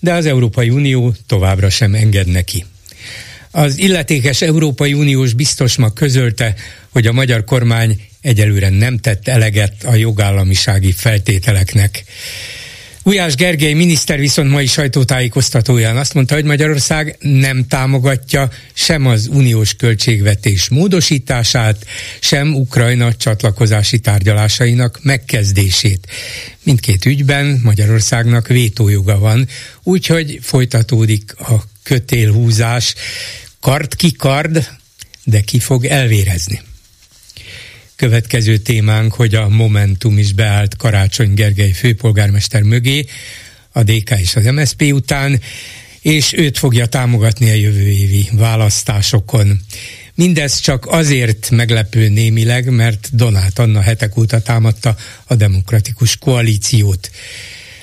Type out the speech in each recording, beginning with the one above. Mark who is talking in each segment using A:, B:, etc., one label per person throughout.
A: de az Európai Unió továbbra sem enged neki. Az illetékes Európai Uniós biztos ma közölte, hogy a magyar kormány egyelőre nem tett eleget a jogállamisági feltételeknek. Ujás Gergely miniszter viszont mai sajtótájékoztatóján azt mondta, hogy Magyarország nem támogatja sem az uniós költségvetés módosítását, sem Ukrajna csatlakozási tárgyalásainak megkezdését. Mindkét ügyben Magyarországnak vétójoga van, úgyhogy folytatódik a kötélhúzás, kard ki kard, de ki fog elvérezni. Következő témánk, hogy a Momentum is beállt Karácsony Gergely főpolgármester mögé, a DK és az MSP után, és őt fogja támogatni a jövő évi választásokon. Mindez csak azért meglepő némileg, mert Donát Anna hetek óta támadta a demokratikus koalíciót.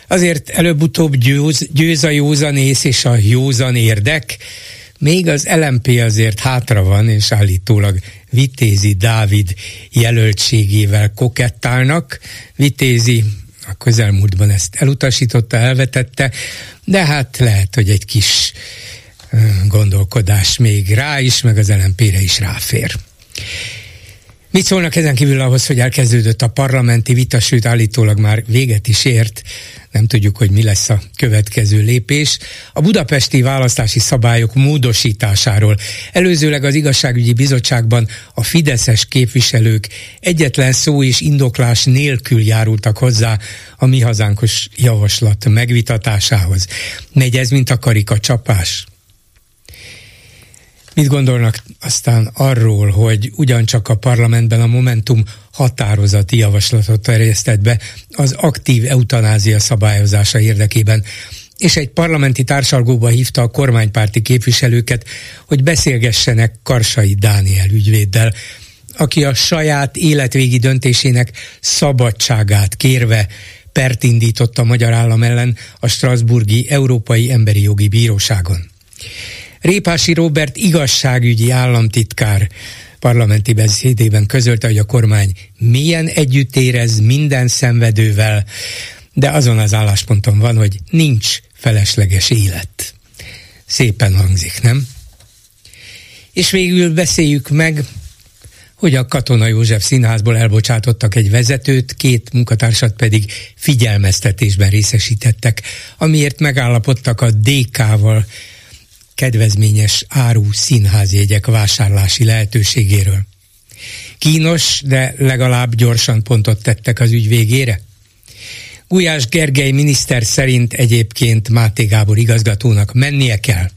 A: Azért előbb-utóbb győz, győz a józanész és a józan érdek, még az LMP azért hátra van, és állítólag Vitézi Dávid jelöltségével kokettálnak. Vitézi a közelmúltban ezt elutasította, elvetette, de hát lehet, hogy egy kis gondolkodás még rá is, meg az LMP-re is ráfér. Mit szólnak ezen kívül ahhoz, hogy elkezdődött a parlamenti vita, sőt állítólag már véget is ért, nem tudjuk, hogy mi lesz a következő lépés. A budapesti választási szabályok módosításáról előzőleg az igazságügyi bizottságban a fideszes képviselők egyetlen szó és indoklás nélkül járultak hozzá a mi hazánkos javaslat megvitatásához. Megy ez, mint a karika csapás? Mit gondolnak aztán arról, hogy ugyancsak a parlamentben a Momentum határozati javaslatot terjesztett be az aktív eutanázia szabályozása érdekében, és egy parlamenti társalgóba hívta a kormánypárti képviselőket, hogy beszélgessenek Karsai Dániel ügyvéddel, aki a saját életvégi döntésének szabadságát kérve pert indított a magyar állam ellen a Strasburgi Európai Emberi Jogi Bíróságon. Répási Robert igazságügyi államtitkár parlamenti beszédében közölte, hogy a kormány milyen együtt érez minden szenvedővel, de azon az állásponton van, hogy nincs felesleges élet. Szépen hangzik, nem? És végül beszéljük meg, hogy a Katona József Színházból elbocsátottak egy vezetőt, két munkatársat pedig figyelmeztetésben részesítettek, amiért megállapodtak a DK-val, kedvezményes áru színházjegyek vásárlási lehetőségéről. Kínos, de legalább gyorsan pontot tettek az ügy végére. Gulyás Gergely miniszter szerint egyébként Máté Gábor igazgatónak mennie kell,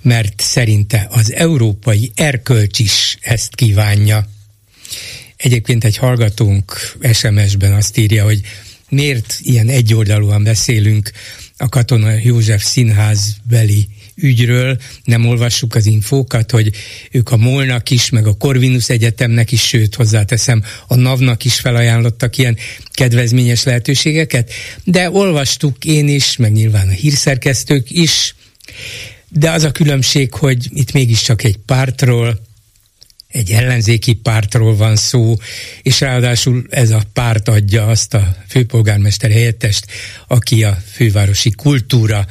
A: mert szerinte az európai erkölcs is ezt kívánja. Egyébként egy hallgatónk SMS-ben azt írja, hogy miért ilyen egyoldalúan beszélünk a Katona József Színház beli ügyről, nem olvassuk az infókat, hogy ők a Molnak is, meg a Corvinus Egyetemnek is, sőt hozzáteszem, a NAV-nak is felajánlottak ilyen kedvezményes lehetőségeket, de olvastuk én is, meg nyilván a hírszerkesztők is, de az a különbség, hogy itt mégiscsak egy pártról, egy ellenzéki pártról van szó, és ráadásul ez a párt adja azt a főpolgármester helyettest, aki a fővárosi kultúra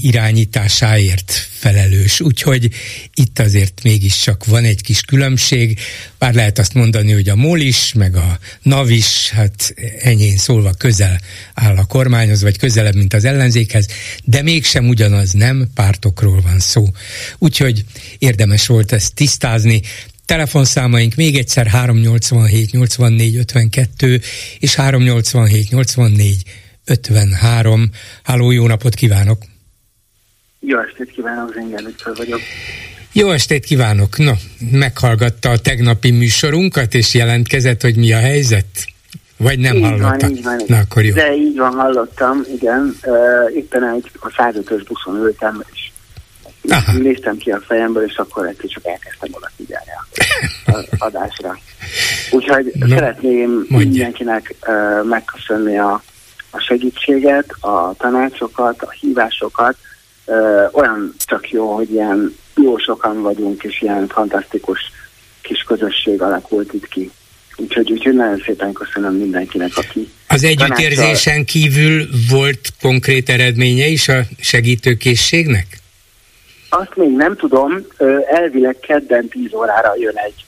A: irányításáért felelős. Úgyhogy itt azért mégiscsak van egy kis különbség, bár lehet azt mondani, hogy a MOL is, meg a NAV is, hát enyén szólva közel áll a kormányhoz, vagy közelebb, mint az ellenzékhez, de mégsem ugyanaz, nem pártokról van szó. Úgyhogy érdemes volt ezt tisztázni, Telefonszámaink még egyszer 387 84 52 és 387 84 53. Háló, jó napot kívánok!
B: Jó estét kívánok, Zsinger Viktor vagyok.
A: Jó estét kívánok! No, meghallgatta a tegnapi műsorunkat, és jelentkezett, hogy mi a helyzet? Vagy nem
B: így
A: hallottam?
B: Van, így van.
A: Na, akkor jó.
B: De így van, hallottam, igen. Uh, éppen egy a 105-ös buszon ültem, és Aha. néztem ki a fejemből, és akkor egyszer csak elkezdtem oda figyelni az adásra. Úgyhogy Na, szeretném mondja. mindenkinek uh, megköszönni a, a segítséget, a tanácsokat, a hívásokat. Uh, olyan csak jó, hogy ilyen jó sokan vagyunk, és ilyen fantasztikus kis közösség alakult itt ki. Úgyhogy, úgyhogy nagyon szépen köszönöm mindenkinek, aki...
A: Az együttérzésen kívül volt konkrét eredménye is a segítőkészségnek?
B: Azt még nem tudom. Elvileg kedden 10 órára jön egy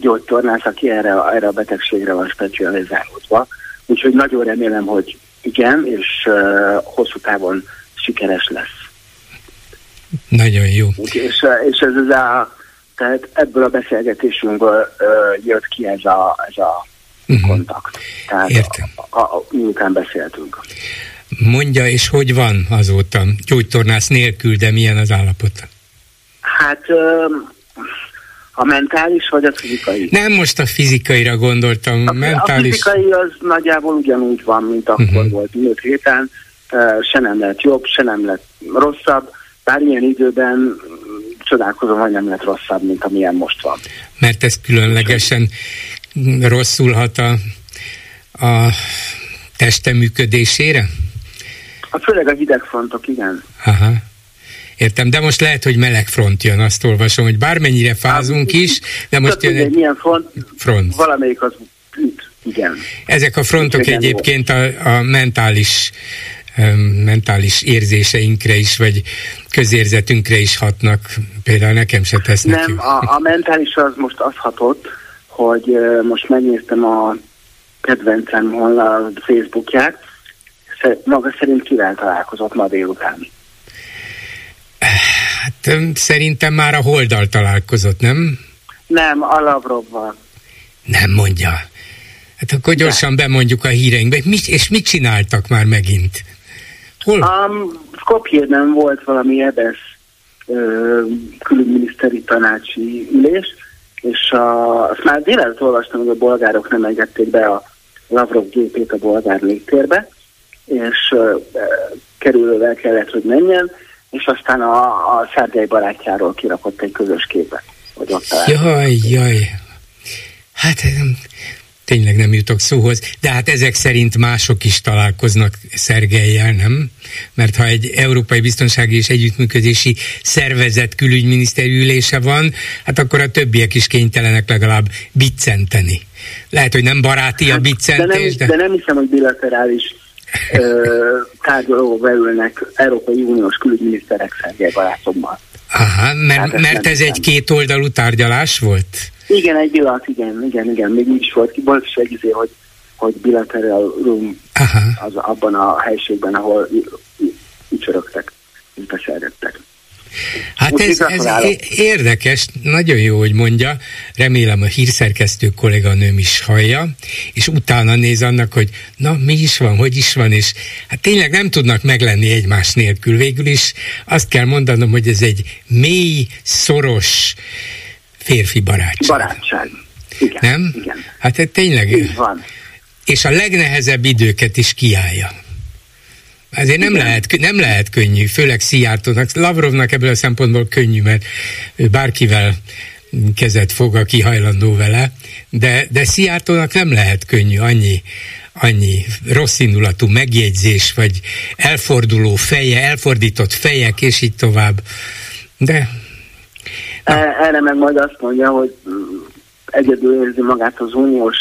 B: gyógytornász, aki erre, erre a betegségre van specializálódva. Úgyhogy nagyon remélem, hogy igen, és hosszú távon sikeres lesz.
A: Nagyon jó.
B: És, és ez az a tehát ebből a beszélgetésünkből uh, jött ki ez a, ez a uh-huh. kontakt. Tehát Értem. A, a, a, miután beszéltünk.
A: Mondja, és hogy van azóta? Gyógytornász nélkül, de milyen az állapota?
B: Hát a mentális vagy a fizikai?
A: Nem most a fizikaira gondoltam.
B: A, mentális... a fizikai az nagyjából ugyanúgy van, mint akkor uh-huh. volt múlt héten. Se nem lett jobb, se nem lett rosszabb. Bár ilyen időben csodálkozom, hogy nem lett rosszabb, mint amilyen most van.
A: Mert ez különlegesen rosszulhat a, a teste működésére?
B: Hát főleg a hidegfrontok, igen.
A: Aha. Értem, de most lehet, hogy meleg front jön, azt olvasom, hogy bármennyire fázunk hát, is, de most jön
B: egy... Milyen front? Front. Valamelyik az üt, igen.
A: Ezek a frontok egyébként a, a mentális mentális érzéseinkre is, vagy közérzetünkre is hatnak. Például nekem se tesznek
B: Nem, a, a mentális az most az hatott, hogy most megnéztem a kedvencem honlal Facebookját, maga szerint kivel találkozott ma délután?
A: Hát szerintem már a Holdal találkozott, nem?
B: Nem, a Lavrovval.
A: Nem mondja. Hát akkor gyorsan De. bemondjuk a híreinkbe. Mit, és mit csináltak már megint?
B: Hol? Um, Skopjében volt valami ebesz külügyminiszteri tanácsi ülés, és a, azt már délelőtt olvastam, hogy a bolgárok nem engedték be a Lavrov gépét a bolgár légtérbe, és uh, kerülővel kellett, hogy menjen, és aztán a, a Szergei barátjáról kirakott egy közös képet, hogy ott
A: Jaj, jaj. Hát tényleg nem jutok szóhoz, de hát ezek szerint mások is találkoznak Szergelyel, nem? Mert ha egy Európai Biztonsági és Együttműködési Szervezet külügyminiszteri ülése van, hát akkor a többiek is kénytelenek legalább biccenteni. Lehet, hogy nem baráti a biccentés,
B: de... Nem, de... de nem hiszem, hogy bilaterális tárgyalók beülnek Európai Uniós külügyminiszterek Szergely barátommal.
A: Aha, mert, mert ez egy kétoldalú tárgyalás volt?
B: Igen, egy pillanat, igen, igen, igen, még úgy is volt ki, volt is egy izé, hogy, hogy bilateral room az abban a helységben, ahol ücsörögtek és beszélgettek.
A: Hát ez, ez érdekes, nagyon jó, hogy mondja. Remélem a hírszerkesztő kolléganőm is hallja, és utána néz annak, hogy na, mi is van, hogy is van, és hát tényleg nem tudnak meglenni egymás nélkül. Végül is azt kell mondanom, hogy ez egy mély, szoros, férfi barátság.
B: Barátság. Igen.
A: Nem?
B: Igen.
A: Hát ez tényleg.
B: Így van.
A: És a legnehezebb időket is kiállja. Ezért nem lehet, nem lehet könnyű, főleg Szijjártónak. Lavrovnak ebből a szempontból könnyű, mert ő bárkivel kezet fog, aki hajlandó vele, de, de Szijjártónak nem lehet könnyű annyi, annyi rossz indulatú megjegyzés, vagy elforduló feje, elfordított fejek, és így tovább. De
B: erre meg majd azt mondja, hogy mm, egyedül érzi magát az uniós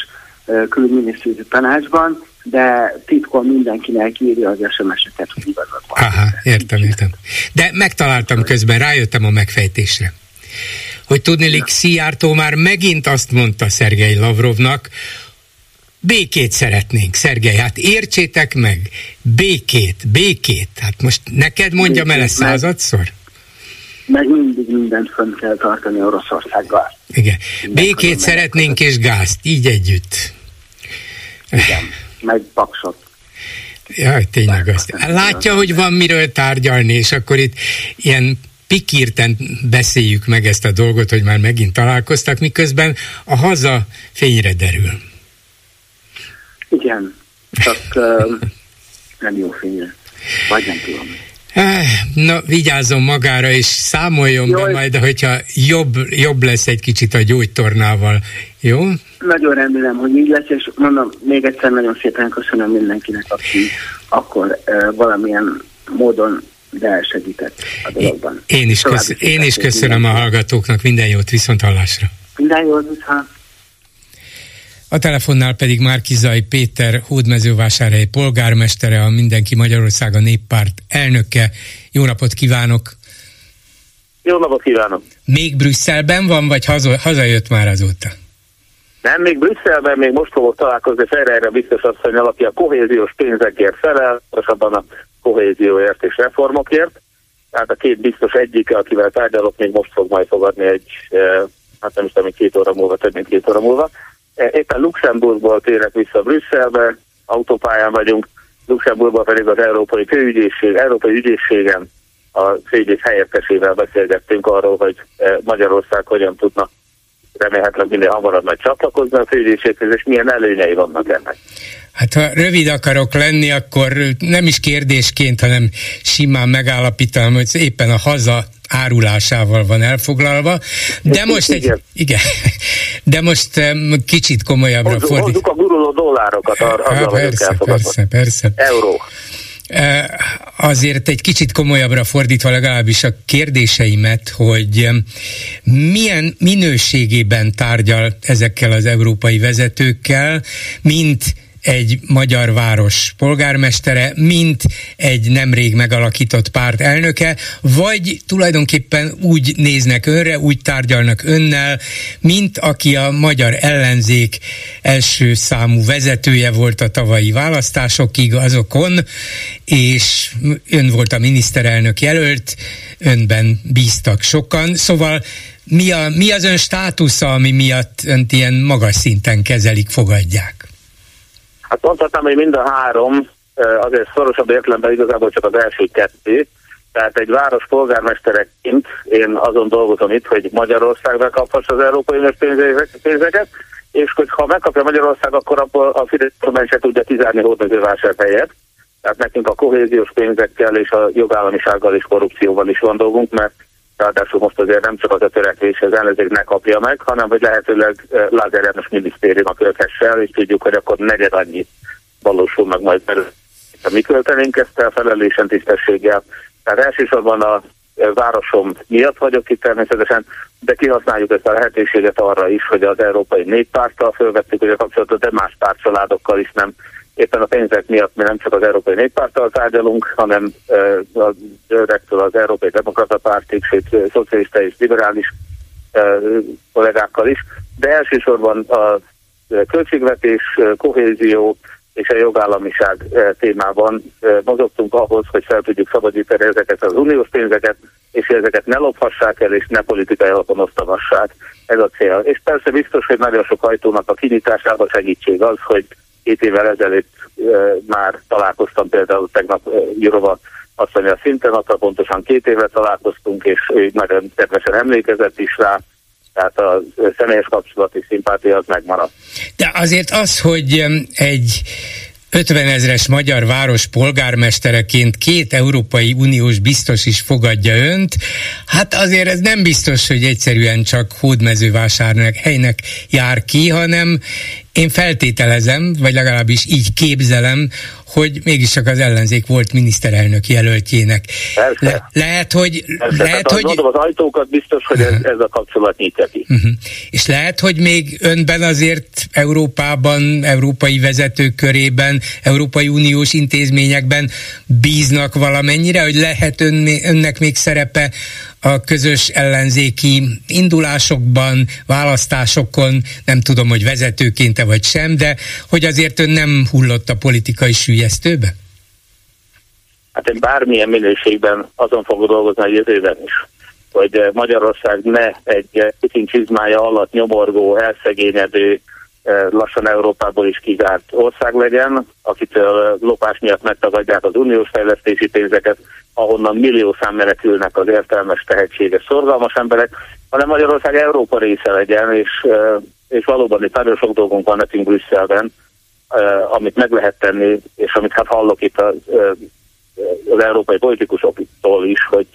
B: e, külügyminiszteri tanácsban, de titkon mindenkinek írja az SMS-eket, hogy igazat van.
A: Aha, értem, értem. De megtaláltam közben, rájöttem a megfejtésre. Hogy tudni, Szijjártó már megint azt mondta Szergei Lavrovnak, békét szeretnénk, Szergei, hát értsétek meg, békét, békét. Hát most neked mondjam el ezt századszor?
B: meg mindig mindent fönn kell tartani Oroszországgal.
A: Igen. Békét szeretnénk és gázt, így együtt.
B: Igen, meg paksot.
A: Jaj, tényleg azt. Látja, hogy van miről tárgyalni, és akkor itt ilyen pikírten beszéljük meg ezt a dolgot, hogy már megint találkoztak, miközben a haza fényre derül.
B: Igen, csak uh, nem jó fényre. Vagy nem tudom.
A: Na, vigyázzon magára, és számoljon Jó, be majd, hogyha jobb, jobb lesz egy kicsit a gyógytornával. Jó?
B: Nagyon remélem, hogy így lesz, és mondom, még egyszer nagyon szépen köszönöm mindenkinek, aki akkor uh, valamilyen módon de elsegített a dologban.
A: Én is, kösz, én is köszönöm a hallgatóknak, minden jót, viszont hallásra.
B: Minden jót, viszont.
A: A telefonnál pedig Márkizai Péter hódmezővásárhelyi polgármestere, a Mindenki Magyarországa néppárt elnöke. Jó napot kívánok!
C: Jó napot kívánok!
A: Még Brüsszelben van, vagy haza, hazajött már azóta?
C: Nem, még Brüsszelben, még most fogok találkozni Ferreira biztos asszonyal, aki a kohéziós pénzekért felel, abban a kohézióért és reformokért. Tehát a két biztos egyike, akivel tárgyalok, még most fog majd fogadni egy, eh, hát nem is tudom, két óra múlva, több mint két óra múlva. Eh, éppen Luxemburgból térek vissza Brüsszelbe, autópályán vagyunk, Luxemburgban pedig az Európai Főügyészség, Európai Ügyészségen a főügyész helyettesével beszélgettünk arról, hogy eh, Magyarország hogyan tudna remélhetőleg minél hamarabb majd csatlakozni a főügyészséghez, és milyen előnyei vannak ennek.
A: Hát ha rövid akarok lenni, akkor nem is kérdésként, hanem simán megállapítom, hogy éppen a haza árulásával van elfoglalva, de most egy, igen, igen de most kicsit komolyabbra fordít.
C: Hozzuk a guruló dollárokat, arra
A: persze, persze, persze.
C: Euró.
A: Azért egy kicsit komolyabbra fordítva legalábbis a kérdéseimet, hogy milyen minőségében tárgyal ezekkel az európai vezetőkkel, mint egy magyar város polgármestere, mint egy nemrég megalakított párt elnöke, vagy tulajdonképpen úgy néznek önre, úgy tárgyalnak önnel, mint aki a magyar ellenzék első számú vezetője volt a tavalyi választásokig azokon, és ön volt a miniszterelnök jelölt, önben bíztak sokan, szóval mi, a, mi az ön státusza, ami miatt önt ilyen magas szinten kezelik, fogadják?
C: Hát mondhatnám, hogy mind a három, azért szorosabb értelemben igazából csak az első kettő, tehát egy város polgármestereként én azon dolgozom itt, hogy Magyarország megkaphassa az Európai Uniós pénzeket, és hogy ha megkapja Magyarország, akkor a Fidesz se tudja kizárni helyet. Tehát nekünk a kohéziós pénzekkel és a jogállamisággal és korrupcióval is van dolgunk, mert ráadásul most azért nem csak az a törekvés, az ellenzék ne kapja meg, hanem hogy lehetőleg Lázár János minisztériumnak költhesse el, és tudjuk, hogy akkor negyed annyi valósul meg majd belőle. Mi költenénk ezt el felelésen tisztességgel. Tehát elsősorban a városom miatt vagyok itt természetesen, de kihasználjuk ezt a lehetőséget arra is, hogy az Európai Néppárttal fölvettük hogy a kapcsolatot, de más pártcsaládokkal is nem éppen a pénzek miatt mi nem csak az Európai Néppárttal tárgyalunk, hanem a zöldektől az Európai Demokrata Pártig, sőt szocialista és liberális kollégákkal is, de elsősorban a költségvetés, kohézió és a jogállamiság témában mozogtunk ahhoz, hogy fel tudjuk szabadítani ezeket az uniós pénzeket, és ezeket ne lophassák el, és ne politikai alapon osztavassák. Ez a cél. És persze biztos, hogy nagyon sok ajtónak a kinyitásában segítség az, hogy két évvel ezelőtt már találkoztam például tegnap Jurova mondja, szinten, akkor pontosan két éve találkoztunk, és ő nagyon kedvesen emlékezett is rá, tehát a személyes kapcsolati szimpátia az megmaradt.
A: De azért az, hogy egy 50 ezres magyar város polgármestereként két Európai Uniós biztos is fogadja önt, hát azért ez nem biztos, hogy egyszerűen csak hódmezővásárnak helynek jár ki, hanem én feltételezem, vagy legalábbis így képzelem, hogy mégis csak az ellenzék volt miniszterelnök jelöltjének.
C: Le,
A: lehet, hogy...
C: Persze, lehet, hogy... Mondom, az ajtókat biztos, hogy ez, ez a kapcsolat nyitja ki.
A: Uh-huh. És lehet, hogy még önben azért Európában, európai vezetők körében, Európai Uniós intézményekben bíznak valamennyire, hogy lehet ön, önnek még szerepe a közös ellenzéki indulásokban, választásokon, nem tudom, hogy vezetőként-e vagy sem, de hogy azért ön nem hullott a politikai sülyeztőbe?
C: Hát én bármilyen minőségben azon fogok dolgozni a jövőben is, hogy Magyarország ne egy Putin csizmája alatt nyomorgó, elszegényedő, lassan Európából is kizárt ország legyen, akitől lopás miatt megtagadják az uniós fejlesztési pénzeket, ahonnan millió szám menekülnek az értelmes, tehetséges, szorgalmas emberek, hanem Magyarország Európa része legyen, és, és valóban itt nagyon sok dolgunk van nekünk Brüsszelben, amit meg lehet tenni, és amit hát hallok itt az, az európai politikusoktól is, hogy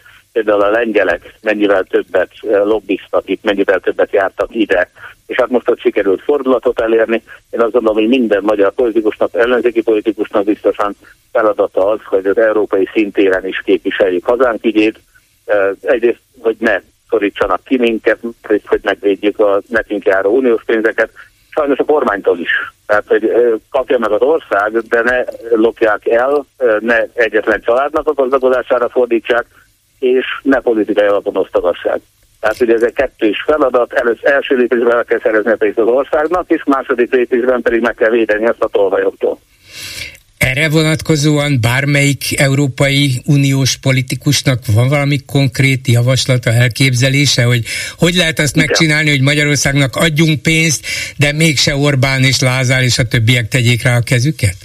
C: például a lengyelek mennyivel többet lobbiztak itt, mennyivel többet jártak ide, és hát most ott sikerült fordulatot elérni. Én azt gondolom, hogy minden magyar politikusnak, ellenzéki politikusnak biztosan feladata az, hogy az európai szintéren is képviseljük hazánk ügyét. Egyrészt, hogy ne szorítsanak ki minket, hogy megvédjük a nekünk járó uniós pénzeket, sajnos a kormánytól is. Tehát, hogy kapja meg az ország, de ne lopják el, ne egyetlen családnak a gazdagodására fordítsák, és ne politikai alapon osztogassák. Tehát ugye ez egy kettős feladat, először első lépésben el kell szerezni a pénzt az országnak, és második lépésben pedig meg kell védeni ezt a tolvajoktól.
A: Erre vonatkozóan bármelyik Európai Uniós politikusnak van valami konkrét javaslata, elképzelése, hogy hogy lehet azt Igen. megcsinálni, hogy Magyarországnak adjunk pénzt, de mégse Orbán és Lázár és a többiek tegyék rá a kezüket?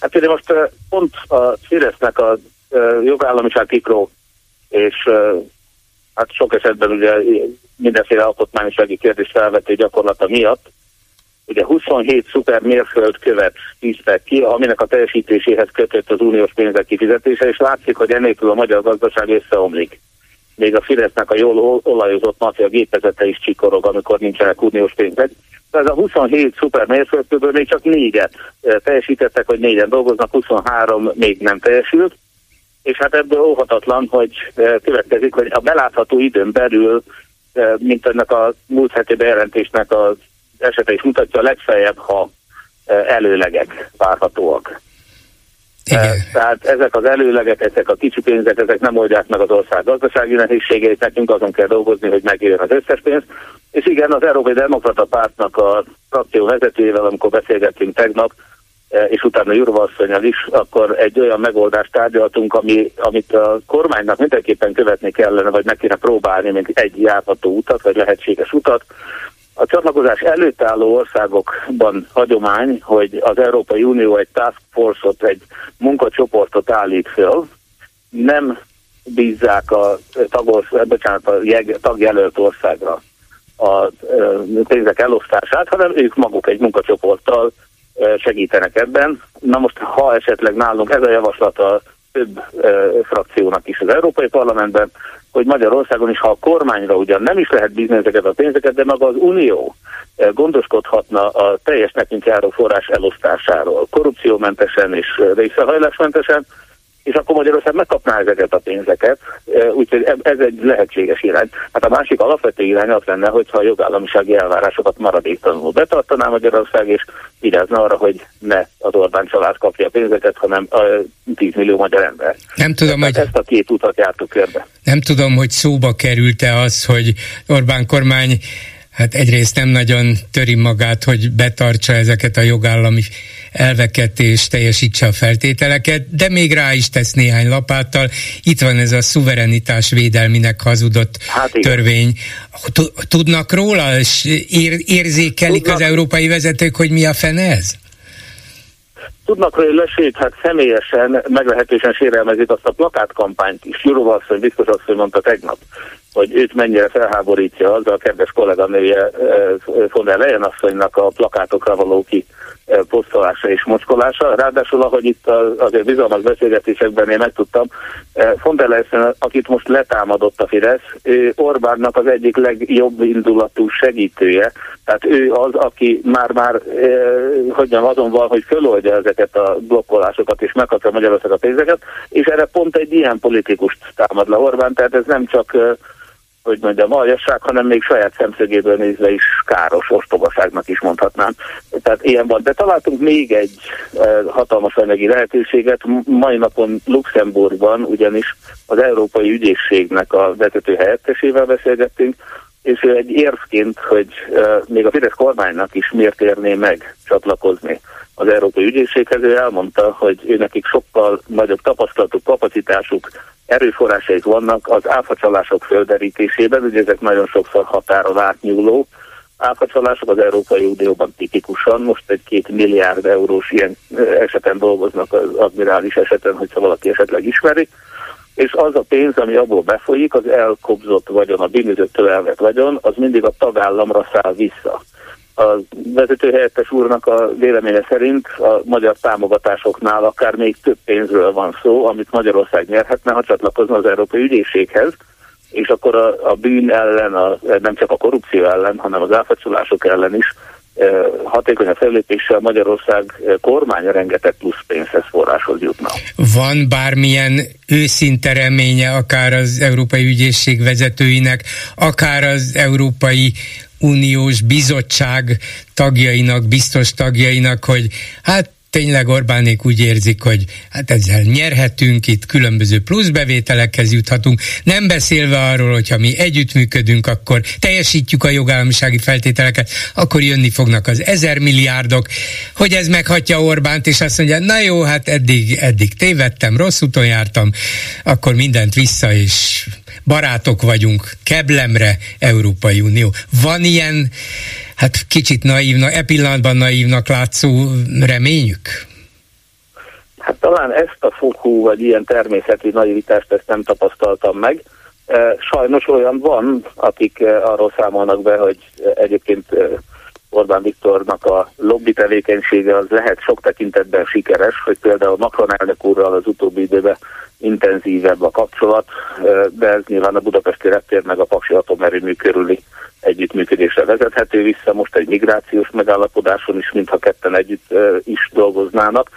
C: Hát ugye most pont a Fidesznek a jogállamiság kikró, és hát sok esetben ugye mindenféle alkotmányossági kérdés felvető gyakorlata miatt, ugye 27 szuper mérföld követ tűztek ki, aminek a teljesítéséhez kötött az uniós pénzek kifizetése, és látszik, hogy ennélkül a magyar gazdaság összeomlik. Még a Fidesznek a jól olajozott mafia gépezete is csikorog, amikor nincsenek uniós pénzek. Ez a 27 szuper mérföldkőből még csak négyet teljesítettek, hogy négyen dolgoznak, 23 még nem teljesült és hát ebből óhatatlan, hogy eh, következik, hogy a belátható időn belül, eh, mint ennek a múlt heti bejelentésnek az esete is mutatja, legfeljebb, ha eh, előlegek várhatóak. Igen. Tehát ezek az előlegek, ezek a kicsi pénzek, ezek nem oldják meg az ország gazdasági nehézségeit, nekünk azon kell dolgozni, hogy megjöjjön az összes pénz. És igen, az Európai Demokrata Pártnak a frakció vezetőjével, amikor beszélgettünk tegnap, és utána Jurva asszonyal is, akkor egy olyan megoldást tárgyaltunk, ami, amit a kormánynak mindenképpen követni kellene, vagy meg kéne próbálni, mint egy járható utat, vagy lehetséges utat. A csatlakozás előtt álló országokban hagyomány, hogy az Európai Unió egy task force-ot, egy munkacsoportot állít föl, nem bízzák a, tagorsz, bocsánat, a jeg, tagjelölt országra a pénzek elosztását, hanem ők maguk egy munkacsoporttal segítenek ebben. Na most, ha esetleg nálunk ez a javaslat a több frakciónak is az Európai Parlamentben, hogy Magyarországon is, ha a kormányra ugyan nem is lehet bízni ezeket a pénzeket, de maga az Unió gondoskodhatna a teljes nekünk járó forrás elosztásáról, korrupciómentesen és részrehajlásmentesen, és akkor Magyarország megkapná ezeket a pénzezeket, úgyhogy ez egy lehetséges irány. Hát a másik alapvető irány az lenne, hogyha a jogállamisági elvárásokat maradéktalanul betartaná Magyarország, és vigyázna arra, hogy ne az Orbán család kapja a pénzeket, hanem a 10 millió magyar ember.
A: Nem tudom,
C: hogy... Ezt a két utat jártuk körbe.
A: Nem tudom, hogy szóba került-e az, hogy Orbán kormány hát egyrészt nem nagyon töri magát, hogy betartsa ezeket a jogállami elveket és teljesítse a feltételeket, de még rá is tesz néhány lapáttal. Itt van ez a szuverenitás védelminek hazudott hát törvény. Tudnak róla, és ér, érzékelik Tudnak. az európai vezetők, hogy mi a fene ez?
C: Tudnak róla, sőt, hát személyesen meglehetősen sérelmezik azt a plakátkampányt is. Jurova asszony, biztos asszony mondta tegnap, hogy őt mennyire felháborítja az a kedves kolléganője eh, von der Leyen asszonynak a plakátokra való ki eh, posztolása és mocskolása. Ráadásul, ahogy itt azért bizalmas beszélgetésekben én megtudtam, eh, von der Leyen, akit most letámadott a Fidesz, ő Orbánnak az egyik legjobb indulatú segítője, tehát ő az, aki már-már, hogy nem azon van, hogy föloldja ezeket a blokkolásokat és megkapja Magyarország a pénzeket, és erre pont egy ilyen politikust támad le Orbán, tehát ez nem csak hogy mondjam, aljasság, hanem még saját szemszögéből nézve is káros ostobaságnak is mondhatnám. Tehát ilyen van. De találtunk még egy e, hatalmas anyagi lehetőséget. Mai napon Luxemburgban ugyanis az Európai Ügyészségnek a vezető helyettesével beszélgettünk, és ő egy érvként, hogy e, még a Fidesz kormánynak is miért érné meg csatlakozni az Európai Ügyészséghez, ő elmondta, hogy ő nekik sokkal nagyobb tapasztalatuk, kapacitásuk, erőforrásaik vannak az áfacsalások földerítésében, ugye ezek nagyon sokszor határon átnyúló áfacsalások az Európai Unióban tipikusan, most egy két milliárd eurós ilyen eseten dolgoznak az admirális eseten, hogyha valaki esetleg ismeri, és az a pénz, ami abból befolyik, az elkobzott vagyon, a bűnözőktől elvett vagyon, az mindig a tagállamra száll vissza. A vezetőhelyettes úrnak a véleménye szerint a magyar támogatásoknál akár még több pénzről van szó, amit Magyarország nyerhetne, ha csatlakozna az Európai Ügyészséghez, és akkor a, a bűn ellen, a, nem csak a korrupció ellen, hanem az áfacsolások ellen is hatékonyabb fellépéssel Magyarország kormánya rengeteg plusz pénzhez forráshoz jutna.
A: Van bármilyen őszinte reménye akár az Európai Ügyészség vezetőinek, akár az Európai Uniós Bizottság tagjainak, biztos tagjainak, hogy hát tényleg Orbánék úgy érzik, hogy hát ezzel nyerhetünk, itt különböző pluszbevételekhez juthatunk, nem beszélve arról, hogyha mi együttműködünk, akkor teljesítjük a jogállamisági feltételeket, akkor jönni fognak az ezer milliárdok, hogy ez meghatja Orbánt, és azt mondja, na jó, hát eddig, eddig tévedtem, rossz úton jártam, akkor mindent vissza, és barátok vagyunk, keblemre, Európai Unió. Van ilyen hát kicsit naívnak, e pillanatban naívnak látszó reményük?
C: Hát talán ezt a fokú, vagy ilyen természeti naivitást ezt nem tapasztaltam meg. E, sajnos olyan van, akik e, arról számolnak be, hogy egyébként e, Orbán Viktornak a lobby tevékenysége az lehet sok tekintetben sikeres, hogy például Macron elnök úrral az utóbbi időben intenzívebb a kapcsolat, de ez nyilván a budapesti reptér meg a Paksi atomerőmű körüli együttműködésre vezethető vissza. Most egy migrációs megállapodáson is, mintha ketten együtt is dolgoznának.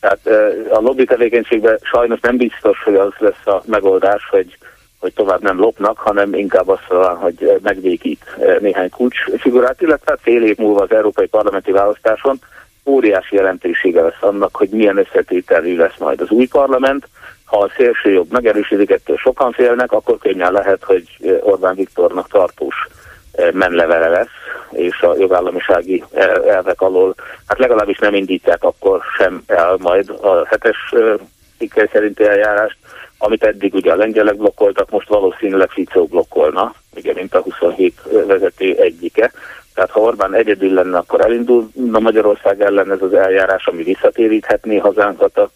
C: Tehát a lobby tevékenységben sajnos nem biztos, hogy az lesz a megoldás, hogy, hogy tovább nem lopnak, hanem inkább azt talán, hogy megvékít néhány kulcsfigurát, illetve fél év múlva az európai parlamenti választáson óriási jelentősége lesz annak, hogy milyen összetételű lesz majd az új parlament. Ha a szélső jobb megerősödik, ettől sokan félnek, akkor könnyen lehet, hogy Orbán Viktornak tartós menlevele lesz, és a jogállamisági elvek alól, hát legalábbis nem indítják akkor sem el majd a hetes cikkely szerinti eljárást, amit eddig ugye a lengyelek blokkoltak, most valószínűleg Ficó blokkolna, ugye mint a 27 vezető egyike. Tehát ha Orbán egyedül lenne, akkor elindulna Magyarország ellen ez az eljárás, ami visszatéríthetné hazánkat a,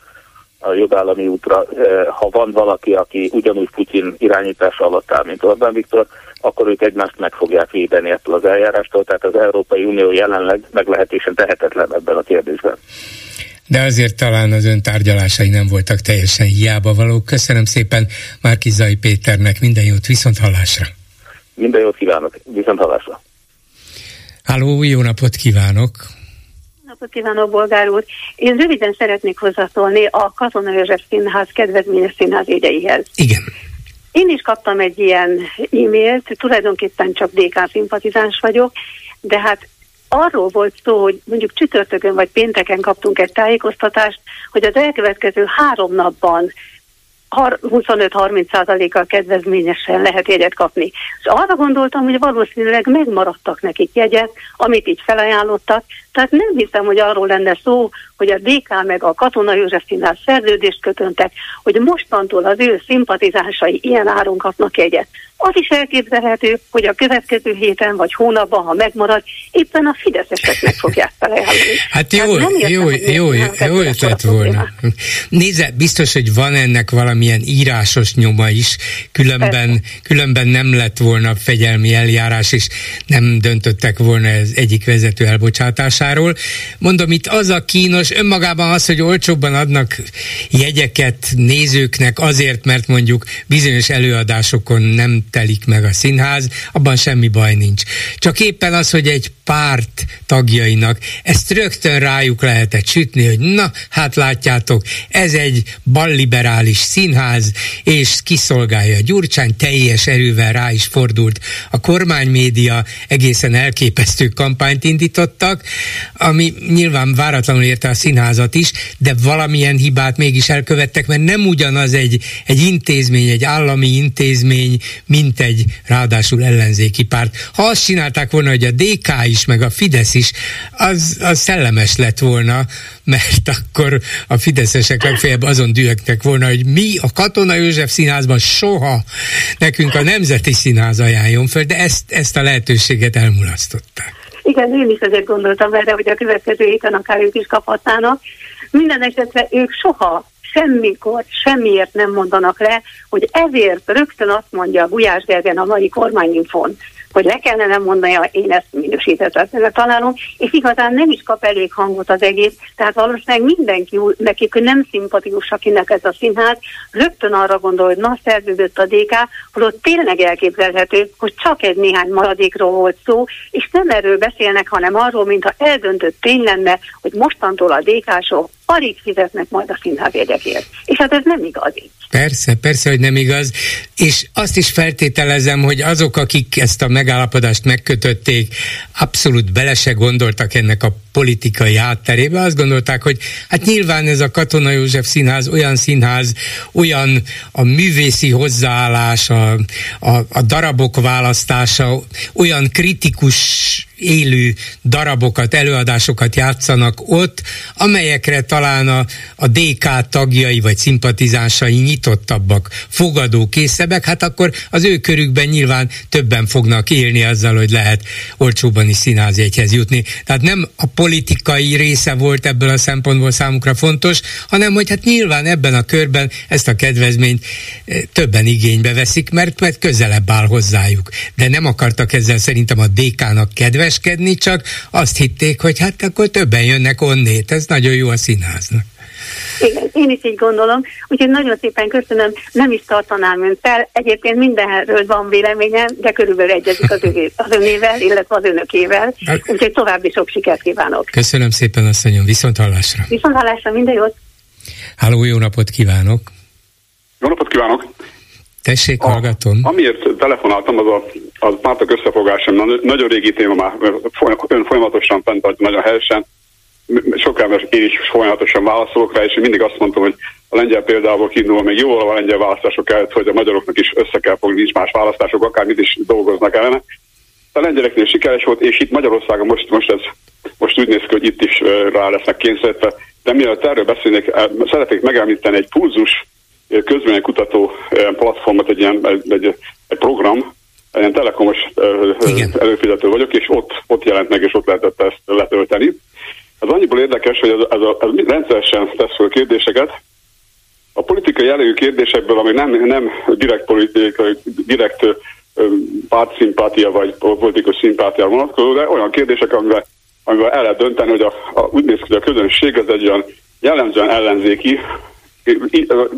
C: a jogállami útra. Ha van valaki, aki ugyanúgy Putyin irányítása alatt áll, mint Orbán Viktor, akkor ők egymást meg fogják védeni ettől az eljárástól, tehát az Európai Unió jelenleg meglehetősen tehetetlen ebben a kérdésben.
A: De azért talán az ön tárgyalásai nem voltak teljesen hiába valók. Köszönöm szépen Márkizai Péternek, minden jót, viszont hallásra!
C: Minden jót kívánok, viszont hallásra!
A: Háló, jó napot kívánok!
D: Napot kívánok, Bolgár úr! Én röviden szeretnék hozzátolni a Katona József Színház kedvezményes színház ügyeihez.
A: Igen.
D: Én is kaptam egy ilyen e-mailt, tulajdonképpen csak DK szimpatizáns vagyok, de hát arról volt szó, hogy mondjuk csütörtökön vagy pénteken kaptunk egy tájékoztatást, hogy az elkövetkező három napban 25-30%-kal kedvezményesen lehet jegyet kapni. És arra gondoltam, hogy valószínűleg megmaradtak nekik jegyek, amit így felajánlottak, tehát nem hiszem, hogy arról lenne szó, hogy a DK meg a Katona József Színház szerződést kötöntek, hogy mostantól az ő szimpatizásai ilyen áron kapnak jegyet. Az is elképzelhető, hogy a következő héten vagy hónapban, ha megmarad, éppen a fideszesek meg fogják felajánlani.
A: Hát jó, jó, jó, jó, jó ötlet volna. Nézze, biztos, hogy van ennek valamilyen írásos nyoma is, különben, különben nem lett volna fegyelmi eljárás, és nem döntöttek volna ez egyik vezető elbocsátásáról. Mondom, itt az a kínos, önmagában az, hogy olcsóbban adnak jegyeket nézőknek azért, mert mondjuk bizonyos előadásokon nem telik meg a színház, abban semmi baj nincs. Csak éppen az, hogy egy párt tagjainak ezt rögtön rájuk lehetett sütni, hogy na, hát látjátok, ez egy balliberális színház, és kiszolgálja Gyurcsány, teljes erővel rá is fordult. A kormánymédia egészen elképesztő kampányt indítottak, ami nyilván váratlanul érte a színházat is, de valamilyen hibát mégis elkövettek, mert nem ugyanaz egy, egy intézmény, egy állami intézmény, mint egy ráadásul ellenzéki párt. Ha azt csinálták volna, hogy a DK is, meg a Fidesz is, az, az szellemes lett volna, mert akkor a fideszesek legfeljebb azon dühögtek volna, hogy mi a Katona József Színházban soha nekünk a Nemzeti Színház ajánljon föl, de ezt, ezt a lehetőséget elmulasztották.
D: Igen, én is azért gondoltam erre, hogy a következő héten akár ők is kaphatnának. Minden esetre ők soha semmikor, semmiért nem mondanak le, hogy ezért rögtön azt mondja Gulyás Gergen a mai kormányinfon, hogy le kellene mondania, én ezt minősíthetetlenek találom, és igazán nem is kap elég hangot az egész, tehát valószínűleg mindenki, nekik nem szimpatikus, akinek ez a színház, rögtön arra gondol, hogy na szerződött a DK, holott tényleg elképzelhető, hogy csak egy néhány maradékról volt szó, és nem erről beszélnek, hanem arról, mintha eldöntött tény lenne, hogy mostantól a DK-sok alig fizetnek majd a színházjegyekért. És hát ez nem igaz így.
A: Persze, persze, hogy nem igaz. És azt is feltételezem, hogy azok, akik ezt a megállapodást megkötötték, abszolút bele se gondoltak ennek a politikai hátterébe. Azt gondolták, hogy hát nyilván ez a Katona József Színház olyan színház, olyan a művészi hozzáállás, a, a, a darabok választása, olyan kritikus élő darabokat, előadásokat játszanak ott, amelyekre talán a, a DK tagjai vagy szimpatizánsai nyitottabbak, fogadókészebbek, hát akkor az ő körükben nyilván többen fognak élni azzal, hogy lehet olcsóban is színházjegyhez jutni. Tehát nem a politikai része volt ebből a szempontból számukra fontos, hanem hogy hát nyilván ebben a körben ezt a kedvezményt eh, többen igénybe veszik, mert, mert közelebb áll hozzájuk. De nem akartak ezzel szerintem a DK-nak kedveskedni, csak azt hitték, hogy hát akkor többen jönnek onnét, ez nagyon jó a színháznak.
D: Igen, én is így gondolom, úgyhogy nagyon szépen köszönöm, nem is tartanám önt fel. Egyébként mindenről van véleményem, de körülbelül egyezik az, övé, az önével, illetve az önökével. Hát- úgyhogy további sok sikert kívánok.
A: Köszönöm szépen, asszonyom, viszont hallásra.
D: Viszont hallásra, minden jót.
A: Háló, jó napot kívánok.
E: Jó napot kívánok.
A: Tessék, a, hallgatom.
E: Amiért telefonáltam, az a, az pártok összefogása, nagyon régi téma már, ön folyamatosan fent, nagyon helyesen sok ember én is folyamatosan válaszolok rá, és én mindig azt mondtam, hogy a lengyel például kiindulva még jóval a lengyel választások előtt, hogy a magyaroknak is össze kell fogni, nincs más választások, akármit is dolgoznak ellene. A lengyeleknél sikeres volt, és itt Magyarországon most, most ez most úgy néz ki, hogy itt is rá lesznek kényszerítve. De mielőtt erről beszélnék, szeretnék megemlíteni egy pulzus közvéleménykutató platformot, egy ilyen egy, egy, egy program, ilyen telekomos Igen. előfizető vagyok, és ott, ott jelent meg, és ott lehetett ezt letölteni. Ez annyiból érdekes, hogy ez, ez, a, ez rendszeresen tesz fel kérdéseket. A politikai jellegű kérdésekből, ami nem, nem direkt politikai, direkt pártszimpátia vagy politikus szimpátia vonatkozó, de olyan kérdések, amivel, amivel el lehet dönteni, hogy a, a, úgy néz ki, hogy a közönség az egy olyan jellemzően ellenzéki,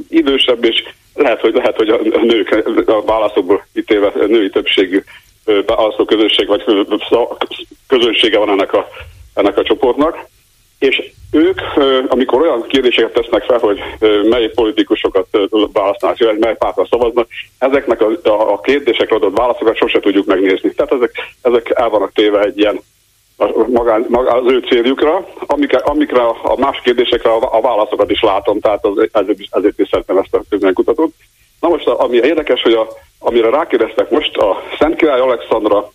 E: idősebb, és lehet, hogy, lehet, hogy a nők a válaszokból ítéve női többségű választó közönség, vagy közönsége van ennek a ennek a csoportnak, és ők, amikor olyan kérdéseket tesznek fel, hogy mely politikusokat választanak, vagy mely pártra szavaznak, ezeknek a, a kérdésekre adott válaszokat sose tudjuk megnézni. Tehát ezek, ezek el vannak téve egy ilyen magán, magán, az ő céljukra, amikre, amikre a más kérdésekre a, válaszokat is látom, tehát az, ezért, ezért is szeretném ezt a közménykutatót. Na most, ami érdekes, hogy a, amire rákérdeztek most, a Szent Király Alexandra,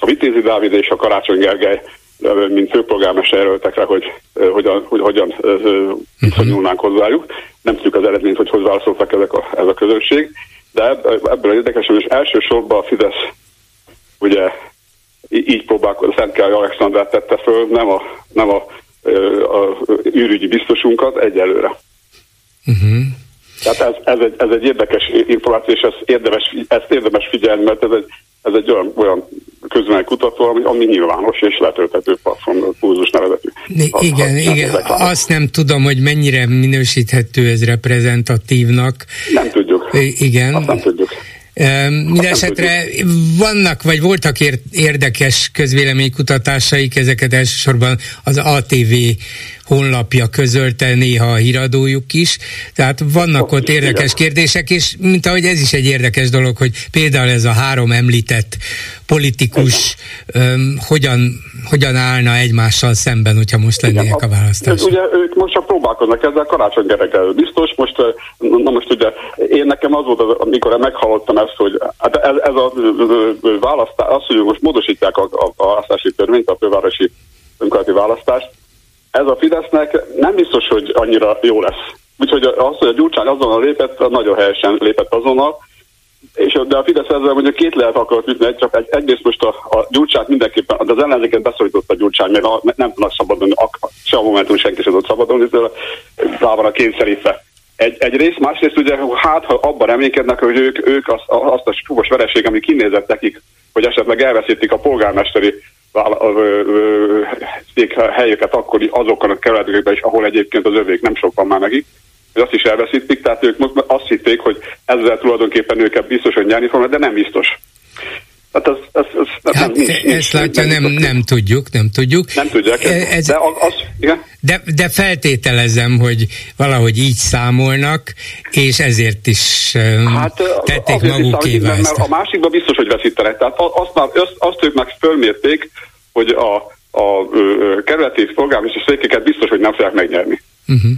E: a Vitézi Dávid és a Karácsony Gergely mint főpolgármester jelöltek rá, hogy hogyan, hogy, hogyan viszonyulnánk uh-huh. hozzájuk. Nem tudjuk az eredményt, hogy hogy válaszoltak ezek a, ez a közönség, de ebből érdekes, hogy elsősorban a Fidesz ugye így próbálkozott, Szent Károly Alexandrát tette föl, nem a, nem a, a, a űrügyi biztosunkat egyelőre. Uh-huh. Tehát ez, ez, egy, ez egy érdekes információ, és ezt érdemes, ezt érdemes figyelni, mert ez egy, ez egy olyan, olyan közben kutató, ami, ami nyilvános és letölthető platform, pulzus nevezetű.
A: Igen, az, igen. Azt nem tudom, hogy mennyire minősíthető ez reprezentatívnak.
E: Nem tudjuk.
A: Igen.
E: Azt nem tudjuk.
A: Mindenesetre vannak, vagy voltak érdekes közvéleménykutatásaik, ezeket elsősorban az ATV honlapja közölte néha a híradójuk is, tehát vannak ott érdekes kérdések, és mint ahogy ez is egy érdekes dolog, hogy például ez a három említett politikus hogyan, hogyan állna egymással szemben, hogyha most lennének a választások.
E: Ugye ők most csak próbálkoznak ezzel, karácsony gyerekkel biztos, most, na most ugye én nekem az volt, az, amikor meghallottam ezt, hogy hát ez, ez a választás, az, hogy most módosítják a, a, a választási törvényt, a fővárosi önkormányzati választást, ez a Fidesznek nem biztos, hogy annyira jó lesz. Úgyhogy az, hogy a Gyurcsány azonnal lépett, nagyon helyesen lépett azonnal, és, de a Fidesz ezzel mondjuk két lehet akart ütni, csak egy, egyrészt most a, a Gyurcsány mindenképpen, az ellenzéket beszólított a Gyurcsány, mert a, nem tudnak szabadulni, se a Momentum senki sem tud szabadulni, tőle rá van a kényszerítve. Egy, egy rész, másrészt ugye, hát ha abban reménykednek, hogy ők, ők azt, azt a súlyos vereség, ami kinézett nekik hogy esetleg elveszítik a polgármesteri helyeket akkor azokon a kerületekben is, ahol egyébként az övék nem sok van már nekik, hogy azt is elveszítik, tehát ők azt hitték, hogy ezzel tulajdonképpen őket biztos, hogy nyerni fognak, de nem biztos.
A: Hát, az, az, az, hát nem, nincs, ezt látja, nem, nem, nem tudjuk, nem tudjuk.
E: Nem tudják, ez, de, az, igen?
A: De, de feltételezem, hogy valahogy így számolnak, és ezért is hát, tették magukévá
E: ezt. Mert a másikban biztos, hogy veszítenek. Tehát azt, már, azt, azt ők meg fölmérték, hogy a, a, a kerületi polgármester székeket biztos, hogy nem fogják megnyerni. Uh-huh.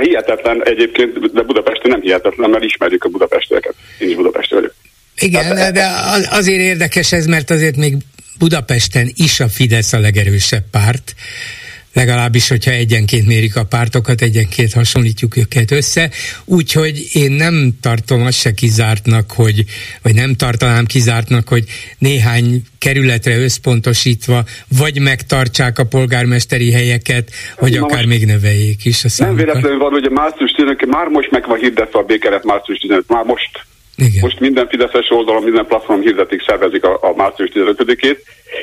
E: Hihetetlen egyébként, de Budapesten nem hihetetlen, mert ismerjük a budapestieket. Én is budapesti vagyok.
A: Igen, hát, de azért érdekes ez, mert azért még Budapesten is a Fidesz a legerősebb párt, legalábbis, hogyha egyenként mérik a pártokat, egyenként hasonlítjuk őket össze. Úgyhogy én nem tartom azt se kizártnak, hogy, vagy nem tartanám kizártnak, hogy néhány kerületre összpontosítva, vagy megtartsák a polgármesteri helyeket, vagy Na akár még növeljék is a számokat.
E: Nem véletlenül van, hogy a március 15 már most meg van hirdetve a békeret március 15 már most igen. Most minden Fideszes oldalon, minden platform hirdetik, szervezik a, a március 15-ét,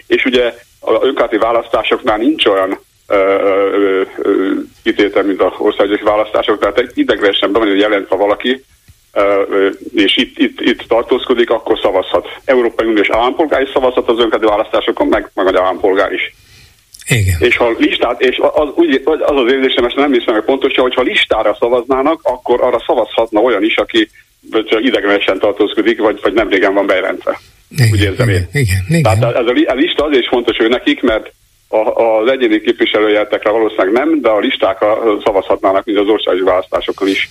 E: és ugye a önkormányzati választásoknál nincs olyan kitétel, mint az országos választások, tehát egy idegresen be van jelentve valaki, ö, és itt, itt, itt tartózkodik, akkor szavazhat. Európai Uniós állampolgár is szavazhat az önkormányzati választásokon, meg, meg a állampolgár is.
A: Igen.
E: És ha listát, és az, úgy, az az érzésem, ezt nem hiszem meg pontosan, hogy ha listára szavaznának, akkor arra szavazhatna olyan is, aki ideglenesen tartózkodik, vagy, vagy nem régen van bejelentve. Igen, Úgy érzem igen, én. Igen, igen. Tehát ez a, a lista azért is fontos ő nekik, mert a, az egyéni képviselőjeltekre valószínűleg nem, de a listákra szavazhatnának, mint az országos választásokon is.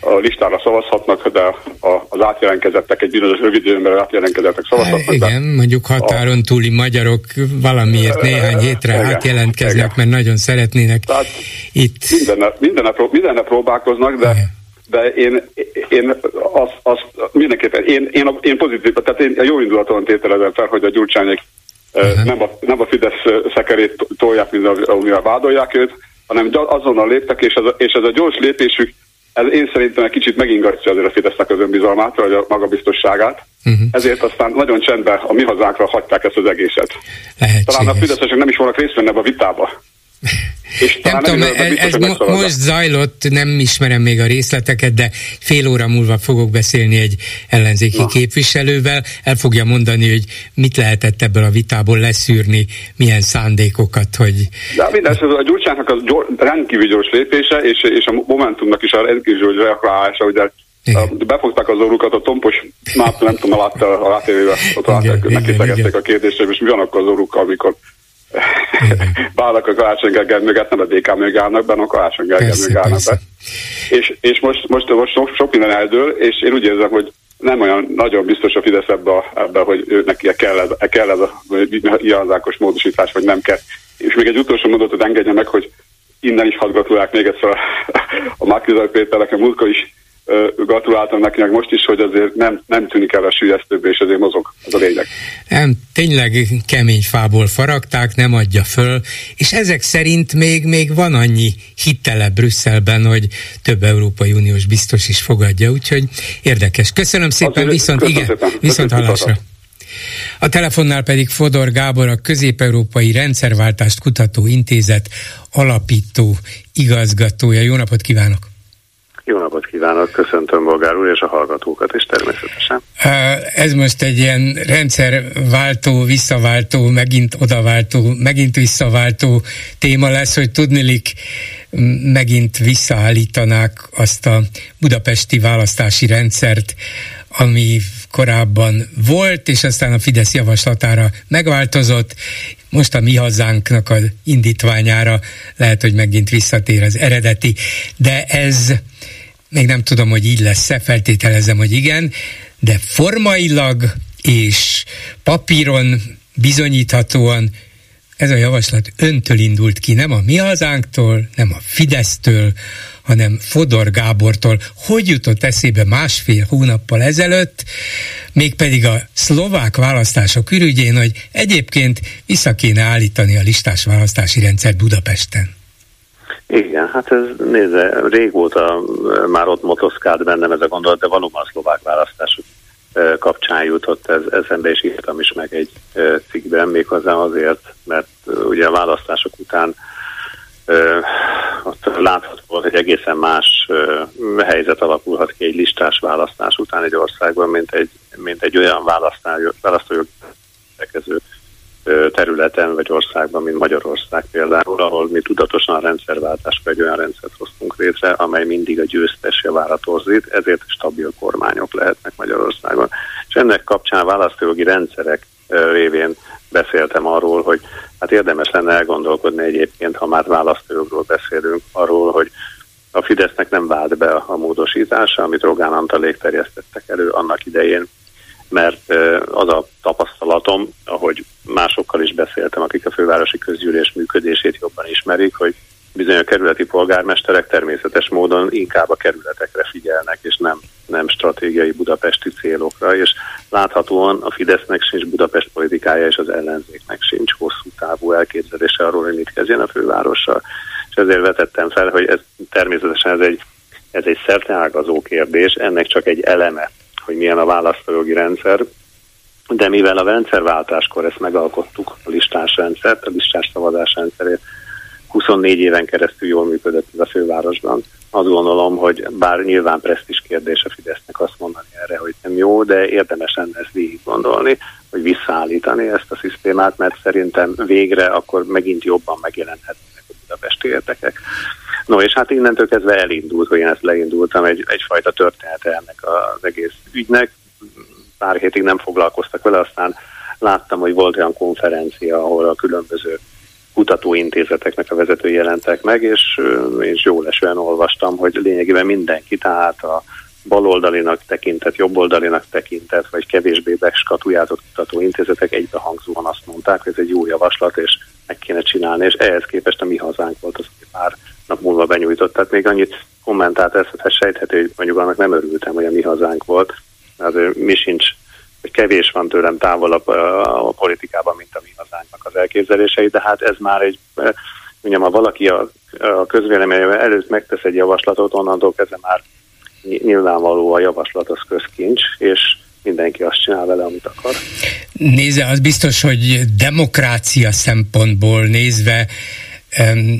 E: A listára szavazhatnak, de a, az átjelentkezettek egy bizonyos rövid időben átjelentkezettek szavazhatnak.
A: Igen, de mondjuk határon túli magyarok valamiért néhány hétre igen, átjelentkeznek, igen. mert nagyon szeretnének Tehát itt...
E: Minden nap, minden nap, minden nap próbálkoznak, de igen de én, én azt, azt mindenképpen, én, én, a, én pozitív, tehát én a jó indulaton tételezem fel, hogy a gyurcsányék uh-huh. nem, a, nem a Fidesz szekerét tolják, mint amivel vádolják őt, hanem azonnal léptek, és ez a, és ez a gyors lépésük, ez én szerintem egy kicsit megingatja azért a Fidesznek az önbizalmát, vagy a magabiztosságát. Uh-huh. Ezért aztán nagyon csendben a mi hazánkra hagyták ezt az egészet. Lehetséges. Talán a Fideszesek nem is volnak részt venni a vitába.
A: És nem tudom, ez, ez mo- most zajlott, nem ismerem még a részleteket, de fél óra múlva fogok beszélni egy ellenzéki Na. képviselővel, el fogja mondani, hogy mit lehetett ebből a vitából leszűrni, milyen szándékokat, hogy...
E: De minden, a Gyurcsának az gyors, rendkívül gyors lépése, és, és a Momentumnak is a rendkívül gyors reakálása, ugye befogták az orrukat, a tompos mát, nem tudom, látta a rátévével, ott neki a kérdést, és mi van akkor az orrukkal, amikor Bálnak a Karácsony Gergely mögött, nem a DK mögé állnak be, a Karácsony Gergely mögé állnak be. És, és most, most, most sok, sok minden eldől, és én úgy érzem, hogy nem olyan nagyon biztos a Fidesz ebbe, ebbe hogy ő neki kell ez, kell ez a ianzákos módosítás, vagy nem kell. És még egy utolsó mondatot engedje meg, hogy innen is hadd gratulálok még egyszer a, a Márkizaj Péternek, a múltkor is gratuláltam neki meg most is, hogy azért nem, nem tűnik el a sülyeztőbe, és azért mozog. Ez a lényeg.
A: Nem, tényleg kemény fából faragták, nem adja föl, és ezek szerint még, még van annyi hitele Brüsszelben, hogy több Európai Uniós biztos is fogadja, úgyhogy érdekes. Köszönöm szépen, azért, viszont köszönöm igen, szépen. viszont hallásra. A telefonnál pedig Fodor Gábor, a Közép-Európai Rendszerváltást Kutató Intézet alapító igazgatója. Jó napot kívánok!
F: Jó napot kívánok, köszöntöm Bolgár úr és a hallgatókat is természetesen.
A: Ez most egy ilyen rendszerváltó, visszaváltó, megint odaváltó, megint visszaváltó téma lesz, hogy tudnilik megint visszaállítanák azt a budapesti választási rendszert, ami korábban volt, és aztán a Fidesz javaslatára megváltozott, most a mi hazánknak az indítványára lehet, hogy megint visszatér az eredeti, de ez még nem tudom, hogy így lesz-e, feltételezem, hogy igen, de formailag és papíron bizonyíthatóan ez a javaslat öntől indult ki, nem a mi hazánktól, nem a Fidesztől, hanem Fodor Gábortól. Hogy jutott eszébe másfél hónappal ezelőtt, mégpedig a szlovák választások ürügyén, hogy egyébként vissza kéne állítani a listás választási rendszert Budapesten?
F: Igen, hát ez nézze, régóta már ott motoszkált bennem ez a gondolat, de valóban a szlovák választások kapcsán jutott ez, eszembe, és írtam is meg egy cikkben, méghozzá azért, mert ugye a választások után ott látható, hogy egészen más helyzet alakulhat ki egy listás választás után egy országban, mint egy, mint egy olyan választójog területen vagy országban, mint Magyarország például, ahol mi tudatosan rendszerváltáskor egy olyan rendszert hoztunk létre, amely mindig a győztes javára torzít, ezért stabil kormányok lehetnek Magyarországon. És ennek kapcsán választójogi rendszerek révén beszéltem arról, hogy hát érdemes lenne elgondolkodni egyébként, ha már választójogról beszélünk, arról, hogy a Fidesznek nem vált be a módosítása, amit Rogán Antalék terjesztettek elő annak idején, mert az a tapasztalatom, ahogy másokkal is beszéltem, akik a fővárosi közgyűlés működését jobban ismerik, hogy bizony a kerületi polgármesterek természetes módon inkább a kerületekre figyelnek, és nem, nem stratégiai budapesti célokra, és láthatóan a Fidesznek sincs Budapest politikája, és az ellenzéknek sincs hosszú távú elképzelése arról, hogy mit kezdjen a fővárossal. És ezért vetettem fel, hogy ez természetesen ez egy, ez egy szerteágazó kérdés, ennek csak egy eleme, hogy milyen a választójogi rendszer, de mivel a rendszerváltáskor ezt megalkottuk, a listás rendszert, a listás szavazás rendszerét, 24 éven keresztül jól működött ez a fővárosban. Azt gondolom, hogy bár nyilván presztis kérdés a Fidesznek azt mondani erre, hogy nem jó, de érdemes lenne ezt végig gondolni, hogy visszaállítani ezt a szisztémát, mert szerintem végre akkor megint jobban megjelenhetnek a budapesti érdekek. No, és hát innentől kezdve elindult, hogy én ezt leindultam, egy, egyfajta története ennek az egész ügynek. Pár hétig nem foglalkoztak vele, aztán láttam, hogy volt olyan konferencia, ahol a különböző kutatóintézeteknek a vezetői jelentek meg, és, és jól esően olvastam, hogy lényegében mindenki, tehát a baloldalinak tekintett, jobboldalinak tekintett, vagy kevésbé beskatujázott kutatóintézetek egybehangzóan azt mondták, hogy ez egy jó javaslat, és meg kéne csinálni, és ehhez képest a mi hazánk volt az, hogy pár nap múlva benyújtott. Tehát még annyit hogy sejthető, hogy mondjuk annak nem örültem, hogy a mi hazánk volt. Azért mi sincs hogy kevés van tőlem távolabb a politikában, mint a mi hazánknak az elképzelései, de hát ez már egy, mondjam, ha valaki a, a közvélemény előtt megtesz egy javaslatot, onnantól kezdve már nyilvánvaló a javaslat az közkincs, és mindenki azt csinál vele, amit akar.
A: Nézze, az biztos, hogy demokrácia szempontból nézve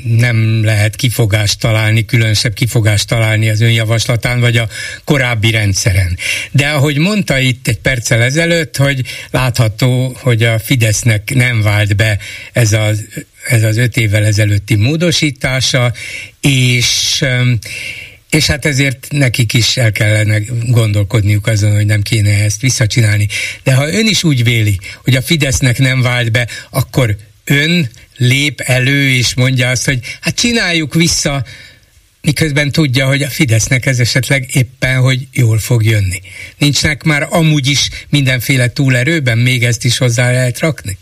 A: nem lehet kifogást találni, különösebb kifogást találni az önjavaslatán, vagy a korábbi rendszeren. De ahogy mondta itt egy perccel ezelőtt, hogy látható, hogy a Fidesznek nem vált be ez az, ez az öt évvel ezelőtti módosítása, és és hát ezért nekik is el kellene gondolkodniuk azon, hogy nem kéne ezt visszacsinálni. De ha ön is úgy véli, hogy a Fidesznek nem vált be, akkor ön lép elő és mondja azt, hogy hát csináljuk vissza, miközben tudja, hogy a Fidesznek ez esetleg éppen, hogy jól fog jönni. Nincsnek már amúgy is mindenféle túlerőben, még ezt is hozzá lehet rakni?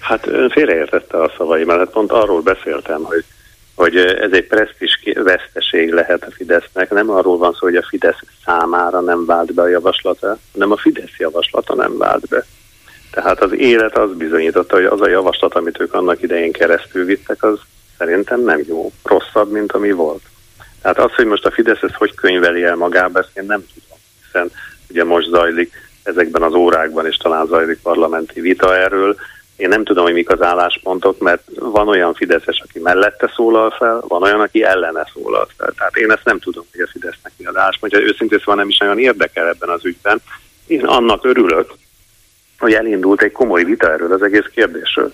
F: Hát ön félreértette a szavai, mert hát pont arról beszéltem, hogy, hogy ez egy presztis veszteség lehet a Fidesznek. Nem arról van szó, hogy a Fidesz számára nem vált be a javaslata, hanem a Fidesz javaslata nem vált be. Tehát az élet az bizonyította, hogy az a javaslat, amit ők annak idején keresztül vittek, az szerintem nem jó, rosszabb, mint ami volt. Tehát az, hogy most a Fidesz ezt hogy könyveli el magába, ezt én nem tudom, hiszen ugye most zajlik ezekben az órákban, és talán zajlik parlamenti vita erről. Én nem tudom, hogy mik az álláspontok, mert van olyan Fideszes, aki mellette szólal fel, van olyan, aki ellene szólal fel. Tehát én ezt nem tudom, hogy a Fidesznek mi az álláspontja. Őszintén szóval nem is nagyon érdekel ebben az ügyben. Én annak örülök, hogy elindult egy komoly vita erről az egész kérdésről.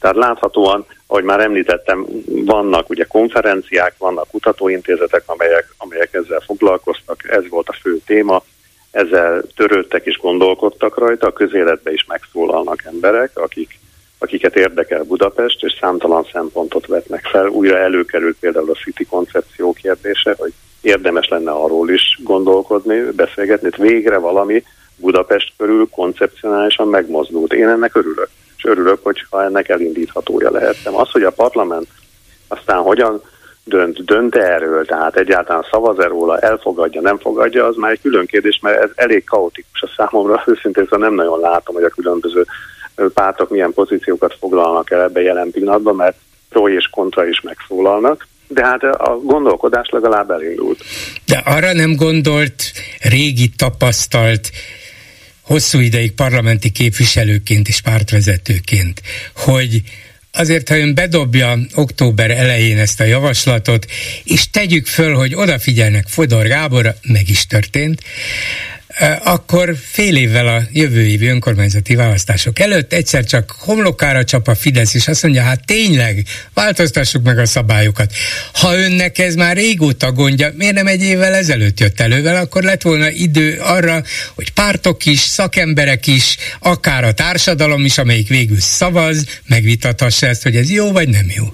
F: Tehát láthatóan, ahogy már említettem, vannak ugye konferenciák, vannak kutatóintézetek, amelyek, amelyek ezzel foglalkoztak, ez volt a fő téma, ezzel törődtek és gondolkodtak rajta, a közéletbe is megszólalnak emberek, akik, akiket érdekel Budapest, és számtalan szempontot vetnek fel. Újra előkerült például a City koncepció kérdése, hogy érdemes lenne arról is gondolkodni, beszélgetni, végre valami, Budapest körül koncepcionálisan megmozdult. Én ennek örülök, és örülök, hogyha ennek elindíthatója lehettem. Az, hogy a parlament aztán hogyan dönt, dönt erről, tehát egyáltalán szavaz-e róla, elfogadja, nem fogadja, az már egy külön kérdés, mert ez elég kaotikus a számomra, őszintén szóval nem nagyon látom, hogy a különböző pártok milyen pozíciókat foglalnak el ebbe jelen pillanatban, mert pro és kontra is megszólalnak de hát a gondolkodás legalább elindult.
A: De arra nem gondolt régi tapasztalt hosszú ideig parlamenti képviselőként és pártvezetőként, hogy azért, ha ön bedobja október elején ezt a javaslatot, és tegyük föl, hogy odafigyelnek Fodor Gábor, meg is történt, akkor fél évvel a jövő évi önkormányzati választások előtt egyszer csak homlokára csap a Fidesz, és azt mondja, hát tényleg, változtassuk meg a szabályokat. Ha önnek ez már régóta gondja, miért nem egy évvel ezelőtt jött elővel, akkor lett volna idő arra, hogy pártok is, szakemberek is, akár a társadalom is, amelyik végül szavaz, megvitathassa ezt, hogy ez jó vagy nem jó.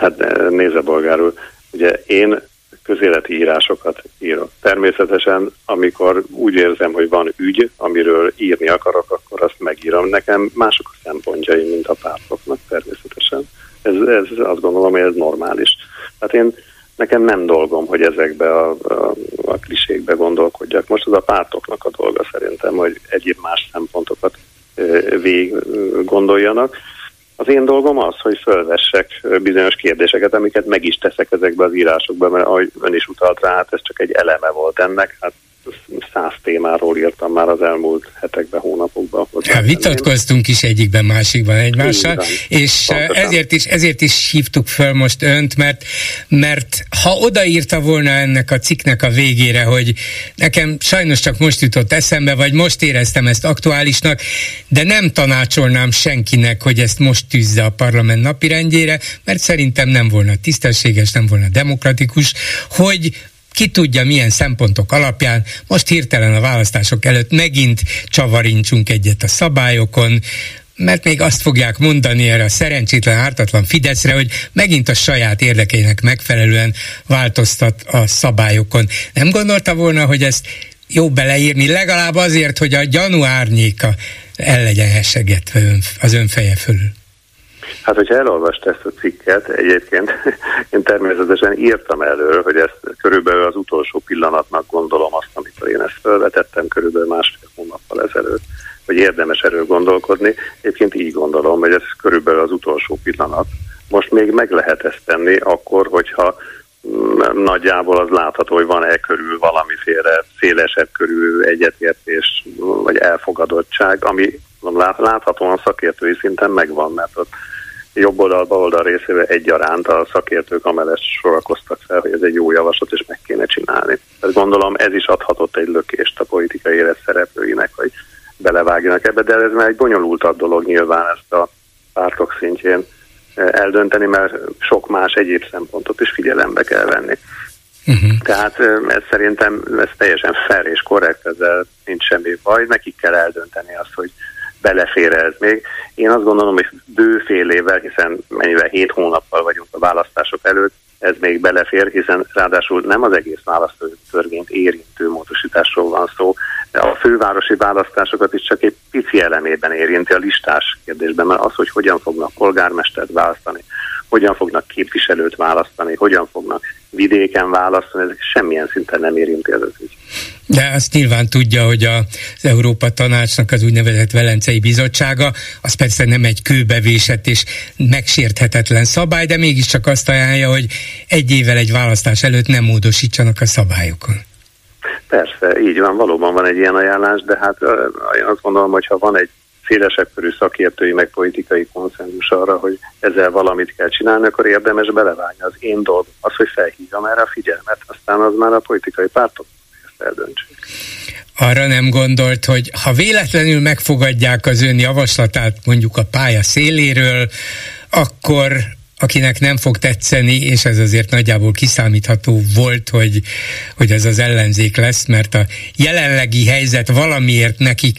F: Hát nézze, bolgár úr, ugye én közéleti írásokat írok. Természetesen, amikor úgy érzem, hogy van ügy, amiről írni akarok, akkor azt megírom. Nekem mások a szempontjai, mint a pártoknak természetesen. Ez, ez azt gondolom, hogy ez normális. Tehát én nekem nem dolgom, hogy ezekbe a, a, a klisékbe gondolkodjak. Most az a pártoknak a dolga szerintem, hogy egyéb más szempontokat végig gondoljanak. Az én dolgom az, hogy fölvessek bizonyos kérdéseket, amiket meg is teszek ezekbe az írásokba, mert ahogy ön is utalt rá, hát ez csak egy eleme volt ennek. Hát száz témáról írtam már az elmúlt hetekben, hónapokban.
A: Ja, vitatkoztunk is egyikben, másikban egymással, van, és pontosan. ezért is, ezért is hívtuk föl most önt, mert, mert ha odaírta volna ennek a cikknek a végére, hogy nekem sajnos csak most jutott eszembe, vagy most éreztem ezt aktuálisnak, de nem tanácsolnám senkinek, hogy ezt most tűzze a parlament napirendjére, mert szerintem nem volna tisztességes, nem volna demokratikus, hogy ki tudja milyen szempontok alapján, most hirtelen a választások előtt megint csavarincsunk egyet a szabályokon, mert még azt fogják mondani erre a szerencsétlen, ártatlan Fideszre, hogy megint a saját érdekeinek megfelelően változtat a szabályokon. Nem gondolta volna, hogy ezt jó beleírni, legalább azért, hogy a gyanú árnyéka el legyen hesegetve az ön feje fölül?
F: Hát, hogyha elolvast ezt a cikket, egyébként én természetesen írtam elő, hogy ezt körülbelül az utolsó pillanatnak gondolom azt, amikor én ezt felvetettem körülbelül másfél hónappal ezelőtt, hogy érdemes erről gondolkodni. Egyébként így gondolom, hogy ez körülbelül az utolsó pillanat. Most még meg lehet ezt tenni akkor, hogyha mm, nagyjából az látható, hogy van-e körül valamiféle szélesebb körül egyetértés vagy elfogadottság, ami láthatóan szakértői szinten megvan, mert ott jobb oldal, bal oldal részével egyaránt a szakértők amellett sorakoztak fel, hogy ez egy jó javaslat, és meg kéne csinálni. Tehát gondolom ez is adhatott egy lökést a politikai élet szereplőinek, hogy belevágjanak ebbe, de ez már egy bonyolultabb dolog nyilván ezt a pártok szintjén eh, eldönteni, mert sok más egyéb szempontot is figyelembe kell venni. Uh-huh. Tehát eh, ez szerintem ez teljesen fair és korrekt, ezzel nincs semmi baj, nekik kell eldönteni azt, hogy belefér ez még. Én azt gondolom, hogy bőfél évvel, hiszen mennyivel hét hónappal vagyunk a választások előtt, ez még belefér, hiszen ráadásul nem az egész választótörvényt érintő módosításról van szó, a fővárosi választásokat is csak egy pici elemében érinti a listás kérdésben, mert az, hogy hogyan fognak polgármestert választani, hogyan fognak képviselőt választani, hogyan fognak vidéken választani, ezek semmilyen szinten nem érinti ez az ügy.
A: De azt nyilván tudja, hogy az Európa Tanácsnak az úgynevezett Velencei Bizottsága, az persze nem egy kőbevésett és megsérthetetlen szabály, de mégiscsak azt ajánlja, hogy egy évvel egy választás előtt nem módosítsanak a szabályokon.
F: Persze, így van, valóban van egy ilyen ajánlás, de hát én azt gondolom, hogy ha van egy szélesebb szakértői meg politikai konszenzus arra, hogy ezzel valamit kell csinálni, akkor érdemes belevágni. Az én dolgom az, hogy felhívjam erre a figyelmet, aztán az már a politikai pártok ezt eldöntsék.
A: Arra nem gondolt, hogy ha véletlenül megfogadják az ön javaslatát mondjuk a pálya széléről, akkor akinek nem fog tetszeni, és ez azért nagyjából kiszámítható volt, hogy, hogy ez az ellenzék lesz, mert a jelenlegi helyzet valamiért nekik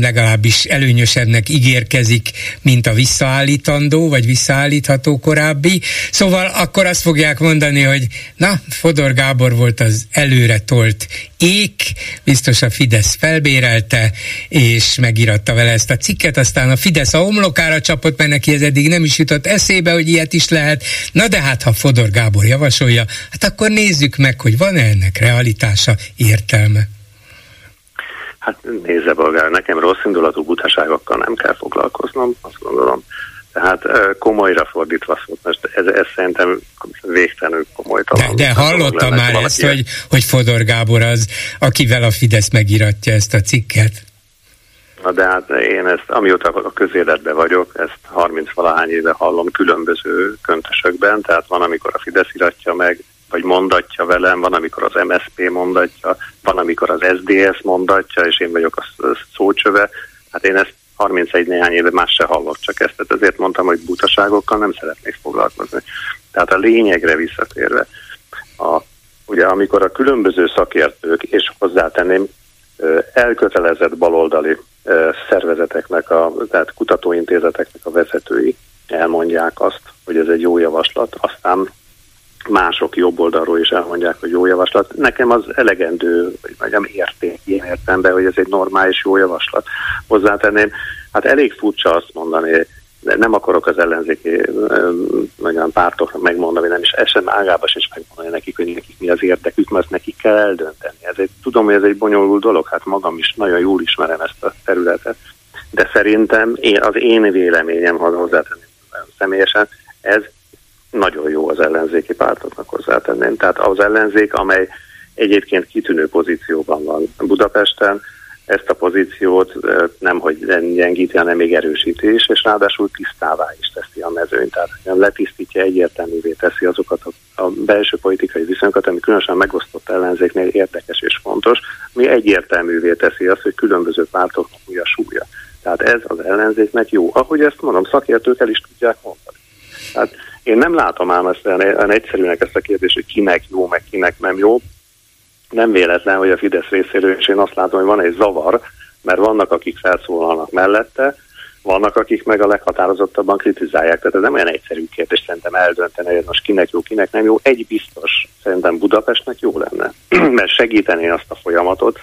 A: legalábbis előnyösebbnek ígérkezik, mint a visszaállítandó, vagy visszaállítható korábbi. Szóval akkor azt fogják mondani, hogy na, Fodor Gábor volt az előre tolt ék, biztos a Fidesz felbérelte, és megíratta vele ezt a cikket, aztán a Fidesz a omlokára csapott, mert neki ez eddig nem is jutott eszébe, hogy ilyet is lehet. Na de hát, ha Fodor Gábor javasolja, hát akkor nézzük meg, hogy van-e ennek realitása, értelme.
F: Hát nézze, bolgár, nekem rossz indulatú butaságokkal nem kell foglalkoznom, azt gondolom. Tehát komolyra fordítva szólt, most ez, ez szerintem végtelenül komolytalan.
A: De, de hallotta már ezt, hogy, hogy Fodor Gábor az, akivel a Fidesz megíratja ezt a cikket?
F: Na de hát én ezt, amióta a közéletben vagyok, ezt 30 valahány éve hallom különböző köntösökben, tehát van, amikor a Fidesz iratja meg, vagy mondatja velem, van, amikor az MSP mondatja, van, amikor az SDS mondatja, és én vagyok a szócsöve. Hát én ezt 31 néhány éve más se hallok, csak ezt, tehát ezért mondtam, hogy butaságokkal nem szeretnék foglalkozni. Tehát a lényegre visszatérve, a, ugye amikor a különböző szakértők, és hozzátenném, elkötelezett baloldali szervezeteknek, a, tehát kutatóintézeteknek a vezetői elmondják azt, hogy ez egy jó javaslat, aztán mások jobb oldalról is elmondják, hogy jó javaslat. Nekem az elegendő, vagy mondjam, érték ilyen értemben, hogy ez egy normális jó javaslat. Hozzátenném, hát elég furcsa azt mondani, nem akarok az ellenzéki nagyon pártoknak megmondani, nem is esem ágába is megmondani nekik, hogy nekik mi az érdekük, mert nekik kell eldönteni. Ez egy, tudom, hogy ez egy bonyolult dolog, hát magam is nagyon jól ismerem ezt a területet, de szerintem én, az én véleményem, ha hozzátenném személyesen, ez nagyon jó az ellenzéki pártoknak hozzátenném. Tehát az ellenzék, amely egyébként kitűnő pozícióban van Budapesten, ezt a pozíciót nem hogy gyengíti, hanem még erősíti is, és ráadásul tisztává is teszi a mezőnyt. Tehát letisztítja, egyértelművé teszi azokat a, a belső politikai viszonyokat, ami különösen megosztott ellenzéknél érdekes és fontos, mi egyértelművé teszi azt, hogy különböző pártoknak mi a súlya. Tehát ez az ellenzéknek jó. Ahogy ezt mondom, szakértők el is tudják mondani. Tehát én nem látom ám ezt olyan egyszerűnek ezt a kérdést, hogy kinek jó, meg kinek nem jó nem véletlen, hogy a Fidesz részéről és én azt látom, hogy van egy zavar, mert vannak, akik felszólalnak mellette, vannak, akik meg a leghatározottabban kritizálják. Tehát ez nem olyan egyszerű kérdés szerintem eldönteni, hogy most kinek jó, kinek nem jó. Egy biztos, szerintem Budapestnek jó lenne, mert segítené azt a folyamatot,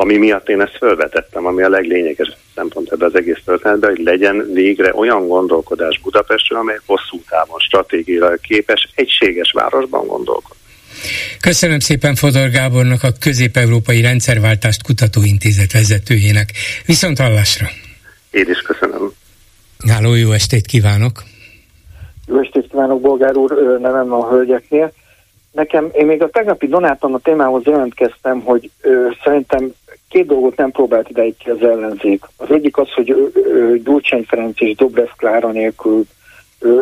F: ami miatt én ezt felvetettem, ami a leglényegesebb szempont ebben az egész történetben, hogy legyen végre olyan gondolkodás Budapestről, amely hosszú távon stratégiailag képes egységes városban gondolkodni.
A: Köszönöm szépen Fodor Gábornak, a Közép-Európai Rendszerváltást Kutatóintézet vezetőjének. Viszont hallásra!
F: Én is köszönöm.
A: Háló, jó estét kívánok!
G: Jó estét kívánok, Bolgár úr, nevem a hölgyeknél. Nekem, én még a tegnapi Donáton a témához jelentkeztem, hogy ö, szerintem két dolgot nem próbált ideig ki az ellenzék. Az egyik az, hogy Gyurcsány Ferenc és Dobrev Klára nélkül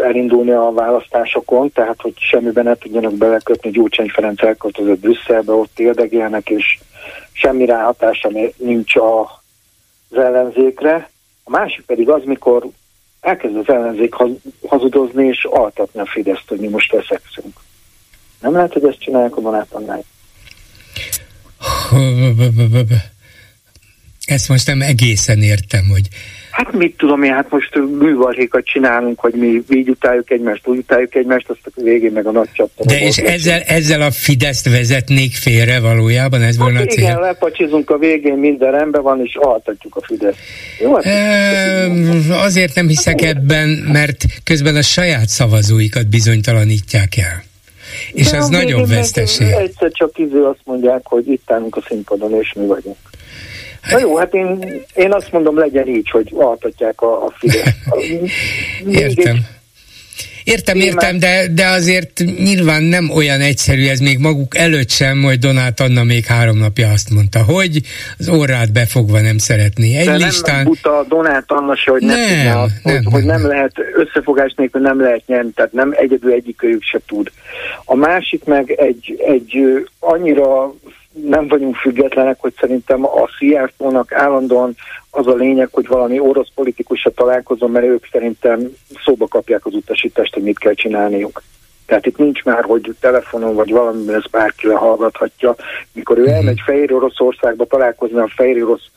G: elindulni a választásokon, tehát hogy semmiben ne tudjanak belekötni, Gyurcsány Ferenc elköltözött Brüsszelbe, ott érdegélnek, és semmi ráhatása nincs az ellenzékre. A másik pedig az, mikor elkezd az ellenzék hazudozni és altatni a Fideszt, hogy mi most veszekszünk. Nem lehet, hogy ezt csinálják a Donátonnál?
A: Ezt most nem egészen értem, hogy
G: Hát mit tudom én, hát most művarhékat csinálunk, hogy mi így utáljuk egymást, úgy utáljuk egymást, azt a végén meg a nagy csapta.
A: De és ezzel, ezzel a Fideszt vezetnék félre valójában? Ez volna hát
G: a cél? Igen, lepacsizunk a végén, minden rendben van, és altatjuk a Fideszt. Jó, hát
A: e, azért nem hiszek ebben, mert közben a saját szavazóikat bizonytalanítják el. És De az nagyon veszteség.
G: Egyszer csak iző azt mondják, hogy itt állunk a színpadon, és mi vagyunk. Na jó, hát én, én azt mondom, legyen így, hogy altatják a, a Fidesz.
A: Értem. Értem, értem, de, de azért nyilván nem olyan egyszerű ez még maguk előtt sem, hogy Donát Anna még három napja azt mondta, hogy az orrát befogva nem szeretné.
G: Egy de listán... nem buta Donát Anna se, hogy, nem, nem, tudná, nem, hogy, nem, hogy nem, nem lehet összefogás nélkül nem lehet nyerni, tehát nem egyedül egyikőjük se tud. A másik meg egy, egy annyira nem vagyunk függetlenek, hogy szerintem a Szijjártónak állandóan az a lényeg, hogy valami orosz politikussal találkozom, mert ők szerintem szóba kapják az utasítást, hogy mit kell csinálniuk. Tehát itt nincs már, hogy telefonon vagy valamiben ez bárki lehallgathatja. Mikor ő mhm. elmegy Fehér Oroszországba találkozni a Fehér Orosz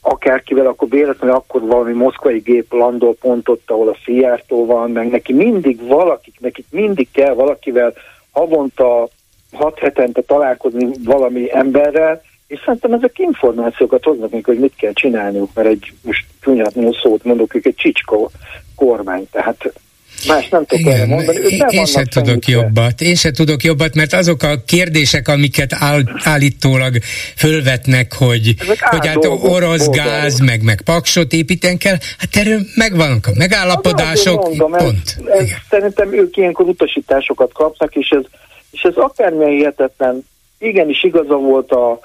G: akárkivel, akkor véletlenül akkor valami moszkvai gép landol pont ott, ahol a Szijjártó van, meg neki mindig valakik, nekik mindig kell valakivel havonta hat hetente találkozni valami emberrel, és szerintem ezek információkat hoznak nekik, hogy mit kell csinálniuk, mert egy, most csúnyátlanul szót mondok, ők egy csicskó kormány, tehát Más nem tudok mondani.
A: Én, én se tudok jobbat. Én se tudok jobbat, mert azok a kérdések, amiket áll, állítólag fölvetnek, hogy, hogy hát orosz gáz, meg, meg paksot építen kell, hát erről megvannak a megállapodások, mondom, pont.
G: Ez, ez, szerintem ők ilyenkor utasításokat kapnak, és ez, és ez akármilyen hihetetlen, igenis igaza volt a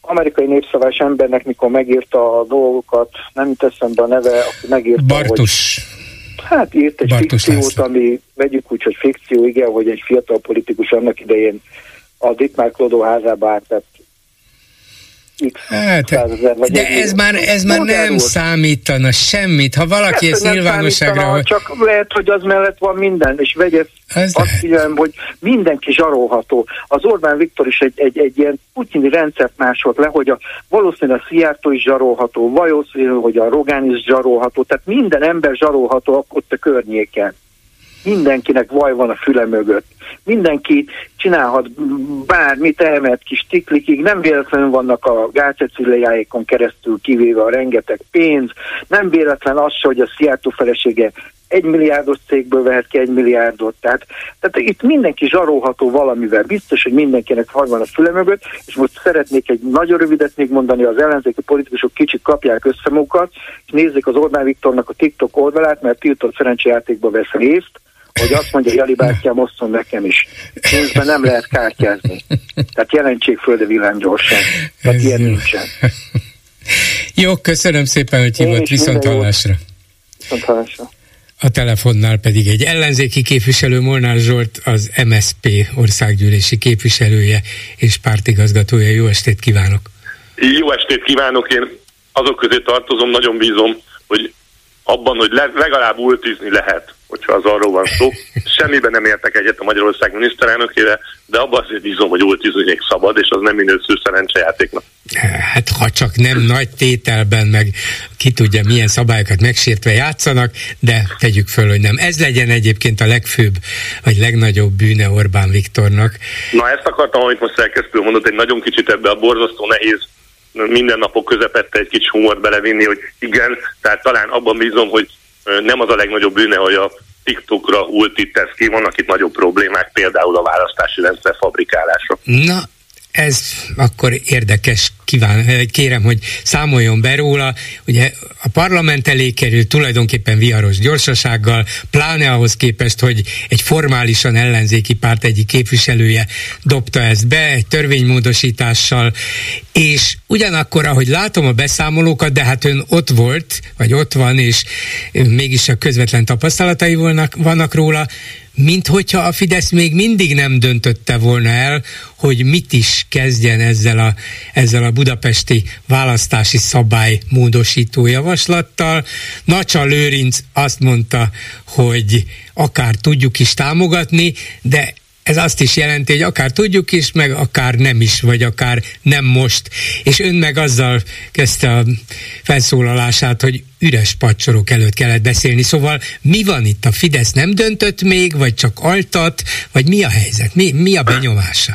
G: amerikai népszavás embernek, mikor megírta a dolgokat, nem jut eszembe a neve, aki megírta,
A: Bartus.
G: hogy Hát írt egy Bartos fikciót, László. ami vegyük úgy, hogy fikció, igen, hogy egy fiatal politikus annak idején a Dittmár Klodó házába átett
A: Hát, vagy de ez már, ez már nem volt. számítana semmit. Ha valaki ezt nyilvánosságra... Hogy...
G: Csak lehet, hogy az mellett van minden, és vegye azt figyelem, hogy mindenki zsarolható. Az Orbán Viktor is egy, egy, egy ilyen putyini rendszert másolt le, hogy a, valószínűleg a Szijjártó is zsarolható, valószínűleg, hogy a Rogán is zsarolható, tehát minden ember zsarolható ott a környéken mindenkinek vaj van a füle mögött. Mindenki csinálhat bármit, elmehet kis tiklikig, nem véletlenül vannak a gácecilliáikon keresztül kivéve a rengeteg pénz, nem véletlen az hogy a Szijjártó felesége egy milliárdos cégből vehet ki egy milliárdot. Tehát, tehát itt mindenki zsarolható valamivel. Biztos, hogy mindenkinek haj van a füle mögött, és most szeretnék egy nagyon rövidet még mondani, az ellenzéki politikusok kicsit kapják össze magukat, és nézzék az Orbán Viktornak a TikTok oldalát, mert tiltott szerencsejátékba vesz részt, hogy azt mondja, Jali bátyám, osszon nekem is. Pénzben nem lehet kártyázni. Tehát jelentsék föl, de villám gyorsan. Tehát ilyen nincsen.
A: Jó, köszönöm szépen, hogy hívott viszont hallásra.
G: Viszont hallásra.
A: A telefonnál pedig egy ellenzéki képviselő, Molnár Zsolt, az MSP országgyűlési képviselője és pártigazgatója. Jó estét kívánok!
H: Jó estét kívánok! Én azok közé tartozom, nagyon bízom, hogy abban, hogy legalább ultizni lehet hogyha az arról van szó. Semmiben nem értek egyet a Magyarország miniszterelnökére, de abban azért bízom, hogy ultizni még szabad, és az nem minősül szerencsejátéknak.
A: Hát ha csak nem nagy tételben, meg ki tudja milyen szabályokat megsértve játszanak, de tegyük föl, hogy nem. Ez legyen egyébként a legfőbb, vagy legnagyobb bűne Orbán Viktornak.
H: Na ezt akartam, amit most szerkesztő mondott, egy nagyon kicsit ebbe a borzasztó nehéz mindennapok közepette egy kicsi humort belevinni, hogy igen, tehát talán abban bízom, hogy nem az a legnagyobb bűne, hogy a TikTokra ultit tesz ki, vannak itt nagyobb problémák, például a választási rendszer fabrikálása.
A: Na, ez akkor érdekes, kíván, kérem, hogy számoljon be róla. Ugye a parlament elé került tulajdonképpen viharos gyorsasággal, pláne ahhoz képest, hogy egy formálisan ellenzéki párt egyik képviselője dobta ezt be egy törvénymódosítással, és ugyanakkor, ahogy látom a beszámolókat, de hát ön ott volt, vagy ott van, és mégis a közvetlen tapasztalatai vannak, vannak róla, mint hogyha a Fidesz még mindig nem döntötte volna el, hogy mit is kezdjen ezzel a, ezzel a budapesti választási szabály módosító javaslattal. Nacsa Lőrinc azt mondta, hogy akár tudjuk is támogatni, de ez azt is jelenti, hogy akár tudjuk is, meg akár nem is, vagy akár nem most. És ön meg azzal kezdte a felszólalását, hogy üres pacsorok előtt kellett beszélni. Szóval mi van itt? A Fidesz nem döntött még, vagy csak altat, vagy mi a helyzet? Mi, mi a benyomása?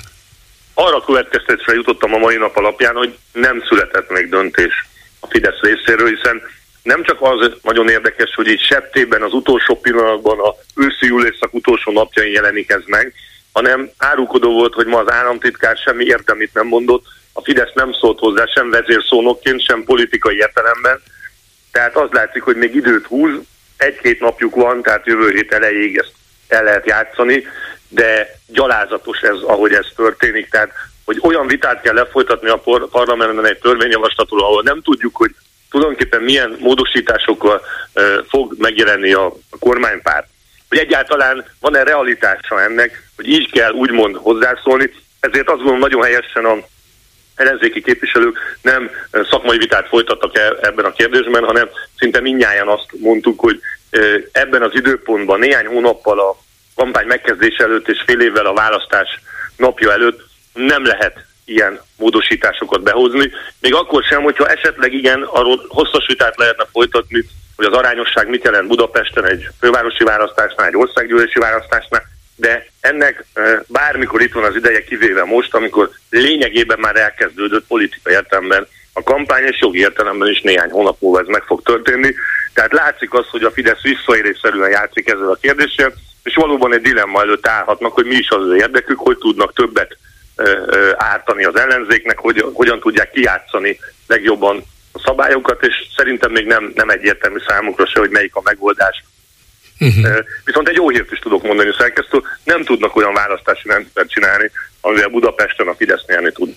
H: Arra következtetésre jutottam a mai nap alapján, hogy nem született még döntés a Fidesz részéről, hiszen nem csak az nagyon érdekes, hogy így septében az utolsó pillanatban a őszi ülésszak utolsó napjain jelenik ez meg, hanem árulkodó volt, hogy ma az államtitkár semmi értelmét nem mondott, a Fidesz nem szólt hozzá sem vezérszónokként, sem politikai értelemben, tehát az látszik, hogy még időt húz, egy-két napjuk van, tehát jövő hét elejéig ezt el lehet játszani, de gyalázatos ez, ahogy ez történik, tehát hogy olyan vitát kell lefolytatni a parlamentben egy törvényjavaslatról, ahol nem tudjuk, hogy tulajdonképpen milyen módosításokkal fog megjelenni a kormánypárt. Hogy egyáltalán van-e realitása ennek, hogy így kell úgymond hozzászólni. Ezért azt gondolom nagyon helyesen a ellenzéki képviselők nem szakmai vitát folytattak el ebben a kérdésben, hanem szinte mindnyáján azt mondtuk, hogy ebben az időpontban néhány hónappal a kampány megkezdés előtt és fél évvel a választás napja előtt nem lehet ilyen módosításokat behozni. Még akkor sem, hogyha esetleg igen, arról hosszas vitát lehetne folytatni, hogy az arányosság mit jelent Budapesten egy fővárosi választásnál, egy országgyűlési választásnál, de ennek bármikor itt van az ideje, kivéve most, amikor lényegében már elkezdődött politikai értelemben a kampány, és jogi értelemben is néhány hónap múlva ez meg fog történni. Tehát látszik az, hogy a Fidesz visszaérésszerűen játszik ezzel a kérdéssel, és valóban egy dilemma előtt állhatnak, hogy mi is az, az érdekük, hogy tudnak többet ártani az ellenzéknek, hogy hogyan tudják kijátszani legjobban a szabályokat, és szerintem még nem, nem egyértelmű számukra se, hogy melyik a megoldás. Uh-huh. Viszont egy jó hírt is tudok mondani, szerkesztő, nem tudnak olyan választási rendszert csinálni, amivel Budapesten a Fidesz nyerni tud.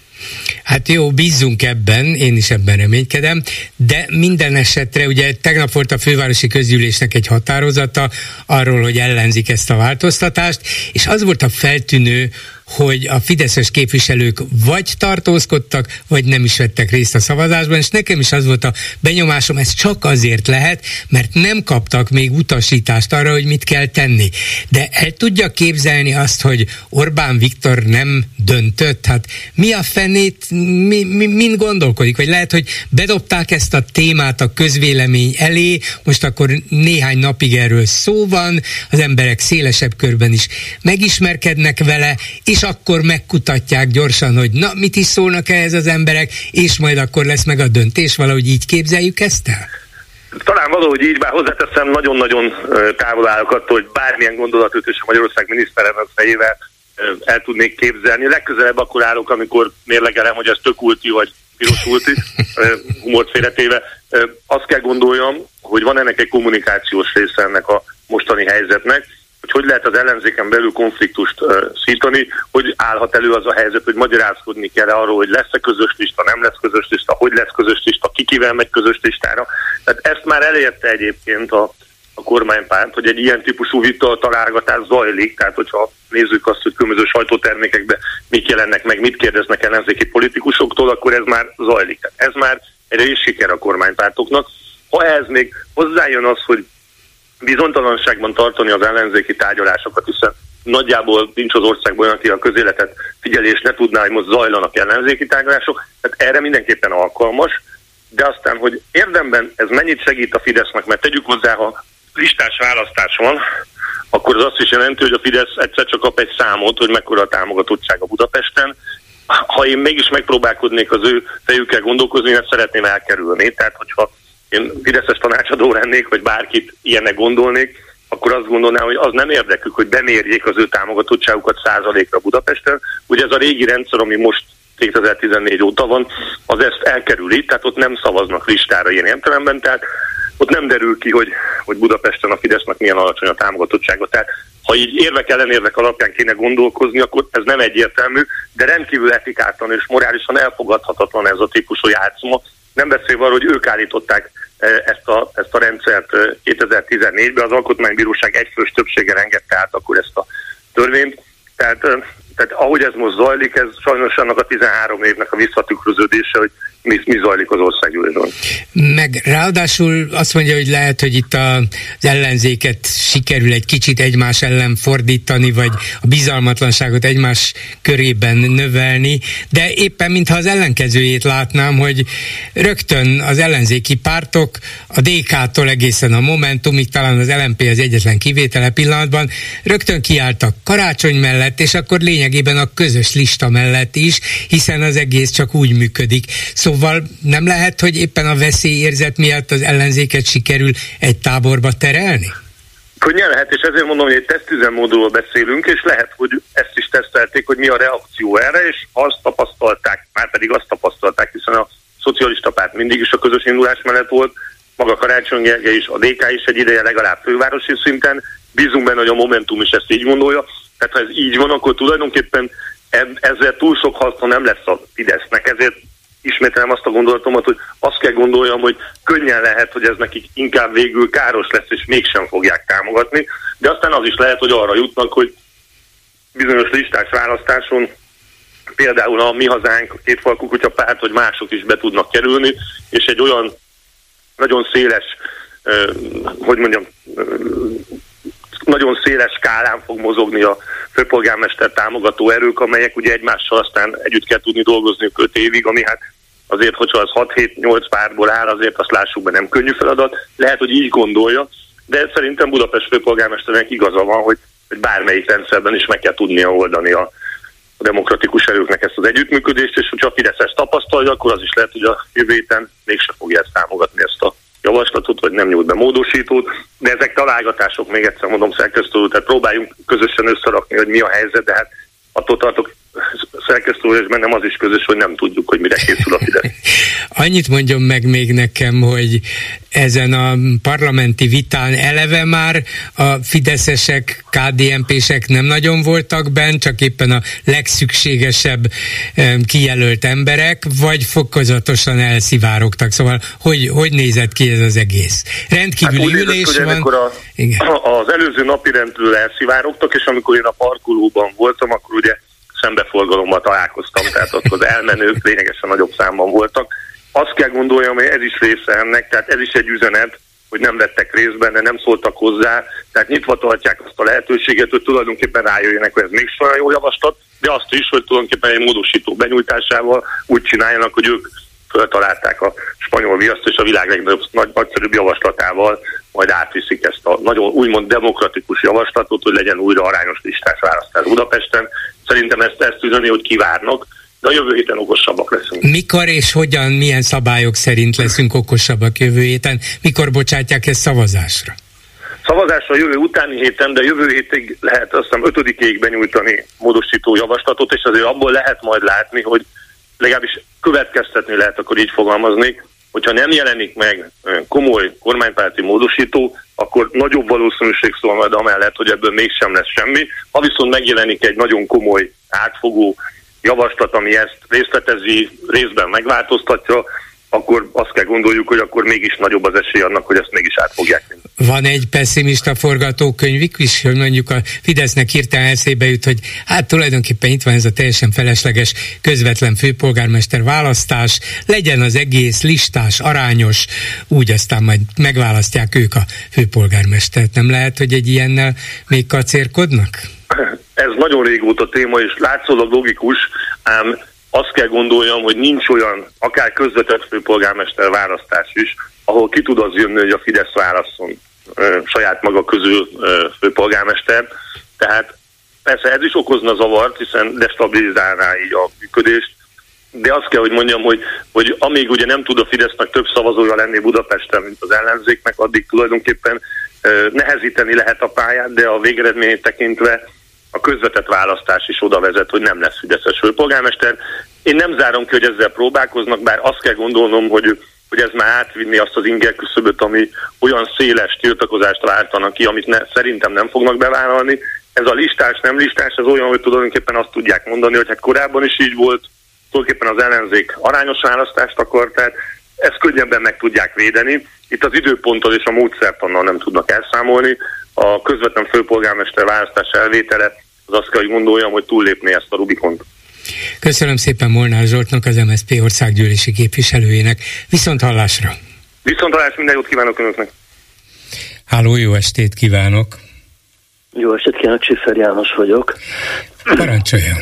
A: Hát jó, bízzunk ebben, én is ebben reménykedem, de minden esetre ugye tegnap volt a fővárosi közgyűlésnek egy határozata arról, hogy ellenzik ezt a változtatást, és az volt a feltűnő, hogy a fideszes képviselők vagy tartózkodtak, vagy nem is vettek részt a szavazásban, és nekem is az volt a benyomásom, ez csak azért lehet, mert nem kaptak még utasítást arra, hogy mit kell tenni. De el tudja képzelni azt, hogy Orbán Viktor nem döntött? Hát mi a fenét, mi, mi, mind gondolkodik? Vagy lehet, hogy bedobták ezt a témát a közvélemény elé, most akkor néhány napig erről szó van, az emberek szélesebb körben is megismerkednek vele, és és akkor megkutatják gyorsan, hogy na, mit is szólnak ehhez az emberek, és majd akkor lesz meg a döntés, valahogy így képzeljük ezt el?
H: Talán valahogy így, bár hozzáteszem, nagyon-nagyon távol állok attól, hogy bármilyen gondolatot és a Magyarország miniszterelnök fejével el tudnék képzelni. Legközelebb akkor állok, amikor mérlegelem, hogy ez tök ulti, vagy piros ulti, humort félretéve. Azt kell gondoljam, hogy van ennek egy kommunikációs része ennek a mostani helyzetnek, hogy hogy lehet az ellenzéken belül konfliktust uh, szítani, hogy állhat elő az a helyzet, hogy magyarázkodni kell arról, hogy lesz-e közös lista, nem lesz közös lista, hogy lesz közös lista, ki kivel megy közös listára. Tehát ezt már elérte egyébként a, a kormánypárt, hogy egy ilyen típusú vita találgatás zajlik, tehát hogyha nézzük azt, hogy különböző sajtótermékekben mik jelennek meg, mit kérdeznek ellenzéki politikusoktól, akkor ez már zajlik. Tehát ez már egy siker a kormánypártoknak. Ha ez még hozzájön az, hogy bizonytalanságban tartani az ellenzéki tárgyalásokat, hiszen nagyjából nincs az országban olyan, aki a közéletet figyelés ne tudná, hogy most zajlanak ellenzéki tárgyalások, tehát erre mindenképpen alkalmas, de aztán, hogy érdemben ez mennyit segít a Fidesznek, mert tegyük hozzá, ha listás választás van, akkor az azt is jelenti, hogy a Fidesz egyszer csak kap egy számot, hogy mekkora a támogatottsága Budapesten. Ha én mégis megpróbálkodnék az ő fejükkel gondolkozni, én szeretném elkerülni. Tehát, hogyha én Fideszes tanácsadó lennék, vagy bárkit ilyenek gondolnék, akkor azt gondolnám, hogy az nem érdekük, hogy bemérjék az ő támogatottságukat százalékra Budapesten. Ugye ez a régi rendszer, ami most 2014 óta van, az ezt elkerüli, tehát ott nem szavaznak listára ilyen értelemben, tehát ott nem derül ki, hogy, hogy Budapesten a Fidesznek milyen alacsony a támogatottsága. Tehát ha így érvek ellenérvek alapján kéne gondolkozni, akkor ez nem egyértelmű, de rendkívül etikátlan és morálisan elfogadhatatlan ez a típusú játszma, nem beszélve arról, hogy ők állították ezt a, ezt a rendszert 2014-ben, e, az Alkotmánybíróság egyfős többséggel engedte át akkor ezt a törvényt. Tehát, e, tehát ahogy ez most zajlik, ez sajnos annak a 13 évnek a visszatükröződése, hogy mi, mi zajlik az országgyűlésben.
A: Meg ráadásul azt mondja, hogy lehet, hogy itt az ellenzéket sikerül egy kicsit egymás ellen fordítani, vagy a bizalmatlanságot egymás körében növelni, de éppen mintha az ellenkezőjét látnám, hogy rögtön az ellenzéki pártok a DK-tól egészen a Momentumig, talán az LMP az egyetlen kivétele pillanatban, rögtön kiálltak karácsony mellett, és akkor lényegében a közös lista mellett is, hiszen az egész csak úgy működik. Szóval nem lehet, hogy éppen a veszélyérzet miatt az ellenzéket sikerül egy táborba terelni?
H: Könnyen lehet, és ezért mondom, hogy egy tesztüzemmódról beszélünk, és lehet, hogy ezt is tesztelték, hogy mi a reakció erre, és azt tapasztalták, már pedig azt tapasztalták, hiszen a szocialista párt mindig is a közös indulás mellett volt, maga Karácsony Gergely is, a DK is egy ideje legalább fővárosi szinten, bízunk benne, hogy a Momentum is ezt így gondolja, tehát ha ez így van, akkor tulajdonképpen ezzel túl sok haszna nem lesz a Fidesznek, ezért ismételem azt a gondolatomat, hogy azt kell gondoljam, hogy könnyen lehet, hogy ez nekik inkább végül káros lesz, és mégsem fogják támogatni, de aztán az is lehet, hogy arra jutnak, hogy bizonyos listás választáson például a Mi Hazánk, a két falkú kutya párt, hogy mások is be tudnak kerülni, és egy olyan nagyon széles, hogy mondjam, nagyon széles skálán fog mozogni a főpolgármester támogató erők, amelyek ugye egymással aztán együtt kell tudni dolgozni 5 évig, ami hát azért, hogyha az 6-7-8 pártból áll, azért azt lássuk be, nem könnyű feladat. Lehet, hogy így gondolja, de szerintem Budapest főpolgármesternek igaza van, hogy, hogy bármelyik rendszerben is meg kell tudnia oldani a, a demokratikus erőknek ezt az együttműködést, és hogyha a Fidesz ezt tapasztalja, akkor az is lehet, hogy a jövő héten mégse fogja ezt támogatni ezt a javaslatot, vagy nem nyújt be módosítót, de ezek találgatások, még egyszer mondom szerkesztő, tehát próbáljunk közösen összerakni, hogy mi a helyzet, de hát attól tartok szerkesztő, és bennem az is közös, hogy nem tudjuk, hogy mire készül a Fidesz.
A: Annyit mondjon meg még nekem, hogy ezen a parlamenti vitán eleve már a fideszesek, KDNP-sek nem nagyon voltak benne, csak éppen a legszükségesebb kijelölt emberek, vagy fokozatosan elszivárogtak. Szóval hogy, hogy nézett ki ez az egész? Rendkívüli hát ülés nézett, van.
H: A, Igen. az előző napi rendről elszivárogtak, és amikor én a parkolóban voltam, akkor ugye szembeforgalommal találkoztam, tehát ott az elmenők lényegesen nagyobb számban voltak. Azt kell gondoljam, hogy ez is része ennek, tehát ez is egy üzenet, hogy nem vettek részt benne, nem szóltak hozzá, tehát nyitva tartják azt a lehetőséget, hogy tulajdonképpen rájöjjenek, hogy ez még olyan jó javaslat, de azt is, hogy tulajdonképpen egy módosító benyújtásával úgy csináljanak, hogy ők föltalálták a spanyol viaszt, és a világ legnagyobb, nagy, nagyszerűbb javaslatával majd átviszik ezt a nagyon úgymond demokratikus javaslatot, hogy legyen újra arányos listás választás Budapesten. Szerintem ezt, ezt üzeni, hogy kivárnak, de a jövő héten okosabbak leszünk.
A: Mikor és hogyan, milyen szabályok szerint leszünk okosabbak jövő héten? Mikor bocsátják ezt szavazásra?
H: Szavazásra jövő utáni héten, de jövő hétig lehet azt hiszem ötödikéig benyújtani módosító javaslatot, és azért abból lehet majd látni, hogy legalábbis következtetni lehet, akkor így fogalmazni, hogyha nem jelenik meg komoly kormánypárti módosító, akkor nagyobb valószínűség szól majd amellett, hogy ebből mégsem lesz semmi. Ha viszont megjelenik egy nagyon komoly, átfogó javaslat, ami ezt részletezi, részben megváltoztatja, akkor azt kell gondoljuk, hogy akkor mégis nagyobb az esély annak, hogy ezt mégis át fogják vinni.
A: Van egy pessimista forgatókönyvük is, hogy mondjuk a Fidesznek hirtelen eszébe jut, hogy hát tulajdonképpen itt van ez a teljesen felesleges közvetlen főpolgármester választás, legyen az egész listás, arányos, úgy aztán majd megválasztják ők a főpolgármestert. Nem lehet, hogy egy ilyennel még kacérkodnak?
H: Ez nagyon régóta téma, és látszólag logikus, ám azt kell gondoljam, hogy nincs olyan, akár közvetett főpolgármester választás is, ahol ki tud az jönni, hogy a Fidesz válaszol saját maga közül főpolgármester. Tehát persze ez is okozna zavart, hiszen destabilizálná így a működést, de azt kell, hogy mondjam, hogy, hogy amíg ugye nem tud a Fidesznek több szavazója lenni Budapesten, mint az ellenzéknek, addig tulajdonképpen nehezíteni lehet a pályát, de a végeredményét tekintve a közvetett választás is oda vezet, hogy nem lesz Fideszes főpolgármester. Én nem zárom ki, hogy ezzel próbálkoznak, bár azt kell gondolnom, hogy, hogy ez már átvinni azt az inger küszöböt, ami olyan széles tiltakozást váltanak ki, amit ne, szerintem nem fognak bevállalni. Ez a listás, nem listás, ez olyan, hogy tulajdonképpen azt tudják mondani, hogy hát korábban is így volt, tulajdonképpen az ellenzék arányos választást akart, tehát ezt könnyebben meg tudják védeni. Itt az időponttal és a módszertannal nem tudnak elszámolni. A közvetlen főpolgármester választás elvétele az azt kell, hogy gondoljam, hogy túllépné ezt a Rubikont.
A: Köszönöm szépen Molnár Zsoltnak, az MSZP országgyűlési képviselőjének. Viszont hallásra!
H: Viszont hallás, minden jót kívánok Önöknek!
A: Háló, jó estét kívánok!
I: Jó estét kívánok, Csiffer János vagyok.
A: Parancsoljon!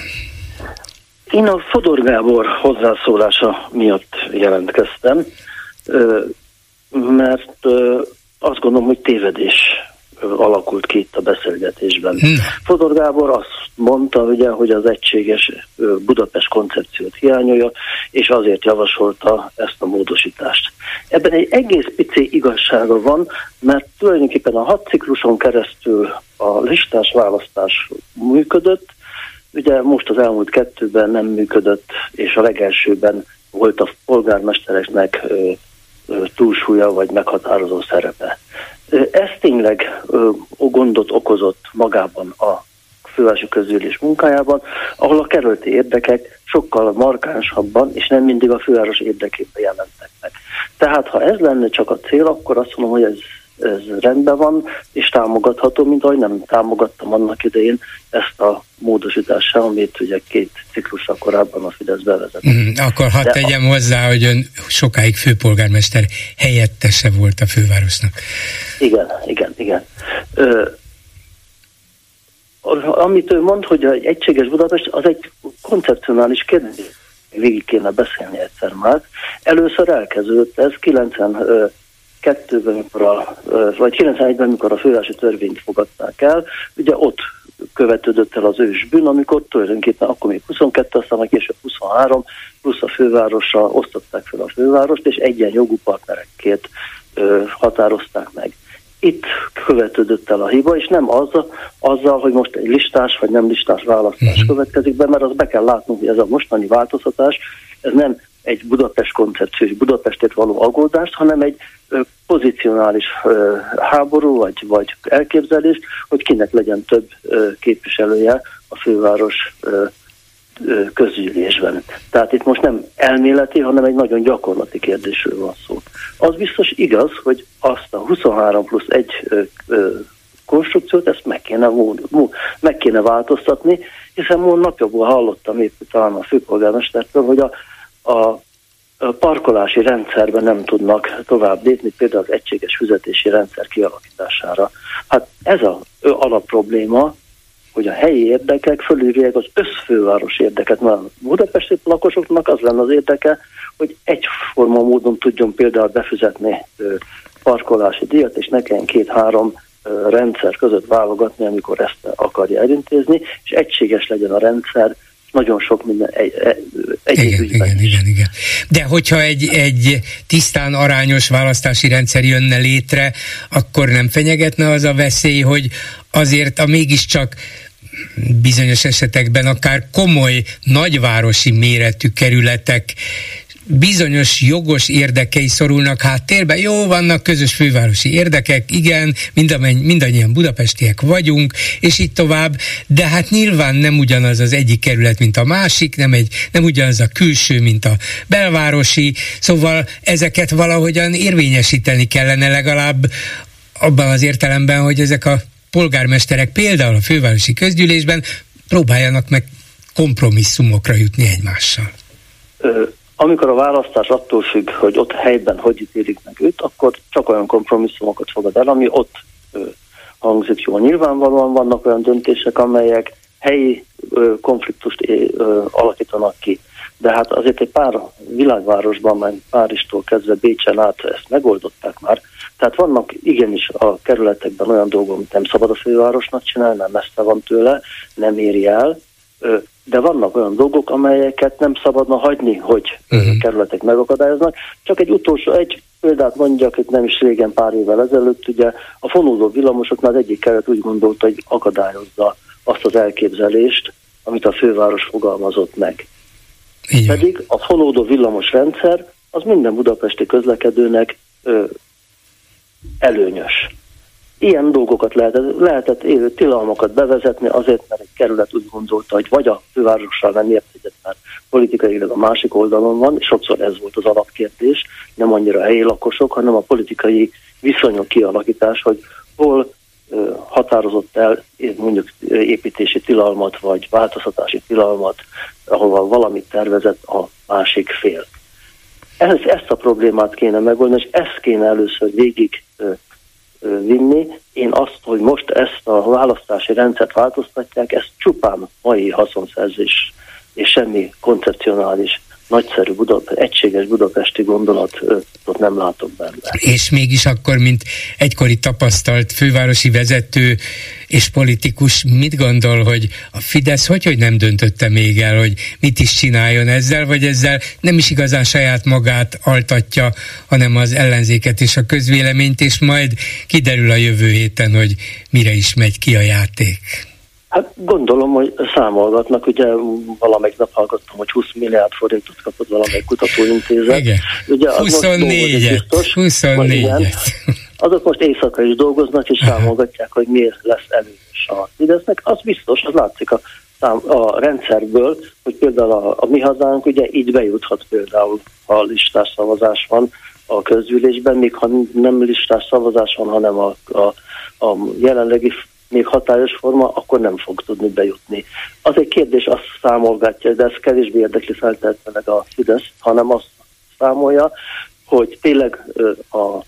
I: Én a Fodor Gábor hozzászólása miatt jelentkeztem, mert azt gondolom, hogy tévedés alakult ki itt a beszélgetésben. Hmm. Fodor Gábor azt mondta, ugye, hogy az egységes Budapest koncepciót hiányolja, és azért javasolta ezt a módosítást. Ebben egy egész pici igazsága van, mert tulajdonképpen a hat cikluson keresztül a listás választás működött, ugye most az elmúlt kettőben nem működött, és a legelsőben volt a polgármestereknek túlsúlya vagy meghatározó szerepe. Ez tényleg gondot okozott magában a fővárosi közülés munkájában, ahol a kerületi érdekek sokkal markánsabban, és nem mindig a főváros érdekében jelentek meg. Tehát ha ez lenne csak a cél, akkor azt mondom, hogy ez ez rendben van, és támogatható, mint ahogy nem támogattam annak idején ezt a módosítást amit ugye két ciklusra korábban a Fidesz bevezet. Mm,
A: akkor hadd tegyem a... hozzá, hogy ön sokáig főpolgármester helyettese volt a fővárosnak.
I: Igen, igen, igen. Ö, amit ő mond, hogy egy egységes Budapest, az egy koncepcionális kérdés. Végig kéne beszélni egyszer már. Először elkezdődött ez 90 kettőben, amikor a, vagy 91-ben, amikor a fővárosi törvényt fogadták el, ugye ott követődött el az ősbűn, amikor tulajdonképpen akkor még 22, aztán majd később 23, plusz a fővárosra osztották fel a fővárost, és egyen jogú partnerekként ö, határozták meg. Itt követődött el a hiba, és nem az, azzal, hogy most egy listás vagy nem listás választás uh-huh. következik be, mert az be kell látnunk, hogy ez a mostani változtatás, ez nem egy Budapest koncepció, egy Budapestét való aggódást, hanem egy pozicionális háború vagy, vagy elképzelés, hogy kinek legyen több képviselője a főváros közgyűlésben. Tehát itt most nem elméleti, hanem egy nagyon gyakorlati kérdésről van szó. Az biztos igaz, hogy azt a 23 plusz 1 konstrukciót, ezt meg kéne, meg kéne változtatni, hiszen múlt napjában hallottam épp talán a főpolgármestertől, hogy a, a parkolási rendszerben nem tudnak tovább lépni, például az egységes fizetési rendszer kialakítására. Hát ez a alapprobléma, hogy a helyi érdekek fölülják az összfőváros érdeket. A budapesti lakosoknak az lenne az érdeke, hogy egyforma módon tudjon például befizetni parkolási díjat, és ne kelljen két-három rendszer között válogatni, amikor ezt akarja elintézni, és egységes legyen a rendszer, nagyon sok minden egy, egy
A: igen, igen, igen, igen. De hogyha egy, egy tisztán arányos választási rendszer jönne létre, akkor nem fenyegetne az a veszély, hogy azért a mégiscsak bizonyos esetekben akár komoly nagyvárosi méretű kerületek bizonyos jogos érdekei szorulnak háttérbe. Jó, vannak közös fővárosi érdekek, igen, mindannyian budapestiek vagyunk, és így tovább, de hát nyilván nem ugyanaz az egyik kerület, mint a másik, nem, egy, nem ugyanaz a külső, mint a belvárosi, szóval ezeket valahogyan érvényesíteni kellene legalább abban az értelemben, hogy ezek a polgármesterek például a fővárosi közgyűlésben próbáljanak meg kompromisszumokra jutni egymással.
I: Amikor a választás attól függ, hogy ott helyben hogy ítélik meg őt, akkor csak olyan kompromisszumokat fogad el, ami ott ö, hangzik jól. Nyilvánvalóan vannak olyan döntések, amelyek helyi ö, konfliktust ö, alakítanak ki. De hát azért egy pár világvárosban, már Párizstól kezdve Bécsen át ezt megoldották már. Tehát vannak igenis a kerületekben olyan dolgok, amit nem szabad a fővárosnak csinálni, nem messze van tőle, nem éri el, de vannak olyan dolgok, amelyeket nem szabadna hagyni, hogy uh-huh. kerületek megakadályoznak. Csak egy utolsó, egy példát mondjak, itt nem is régen, pár évvel ezelőtt, ugye a fonódó villamosoknál egyik keret úgy gondolta, hogy akadályozza azt az elképzelést, amit a főváros fogalmazott meg. Igen. Pedig a fonódó villamos rendszer az minden budapesti közlekedőnek ö, előnyös. Ilyen dolgokat lehetett, lehetett élő tilalmakat bevezetni azért, mert egy kerület úgy gondolta, hogy vagy a fővárossal nem ért egyet, mert politikailag a másik oldalon van, és sokszor ez volt az alapkérdés, nem annyira a helyi lakosok, hanem a politikai viszonyok kialakítás, hogy hol határozott el mondjuk építési tilalmat, vagy változtatási tilalmat, ahova valamit tervezett a másik fél. Ez, ezt a problémát kéne megoldani, és ezt kéne először végig vinni. Én azt, hogy most ezt a választási rendszert változtatják, ez csupán mai haszonszerzés és semmi koncepcionális nagyszerű Budapest, egységes budapesti gondolatot nem látok benne.
A: És mégis akkor, mint egykori tapasztalt fővárosi vezető és politikus, mit gondol, hogy a Fidesz hogy, hogy nem döntötte még el, hogy mit is csináljon ezzel, vagy ezzel nem is igazán saját magát altatja, hanem az ellenzéket és a közvéleményt, és majd kiderül a jövő héten, hogy mire is megy ki a játék.
I: Hát gondolom, hogy számolgatnak, ugye valamelyik nap hallgattam, hogy 20 milliárd forintot kapott valamelyik kutatóintézet.
A: Igen, ugye 24-et, 24
I: Azok most éjszaka is dolgoznak, és Aha. számolgatják, hogy miért lesz előnyös a Fidesznek. Az biztos, az látszik a, a rendszerből, hogy például a, a mi hazánk ugye így bejuthat például, ha listás szavazás van a közgyűlésben, még ha nem listás szavazás van, hanem a, a, a jelenlegi még hatályos forma, akkor nem fog tudni bejutni. Az egy kérdés, azt számolgatja, de ez kevésbé érdekli feltétlenleg a Fidesz, hanem azt számolja, hogy tényleg a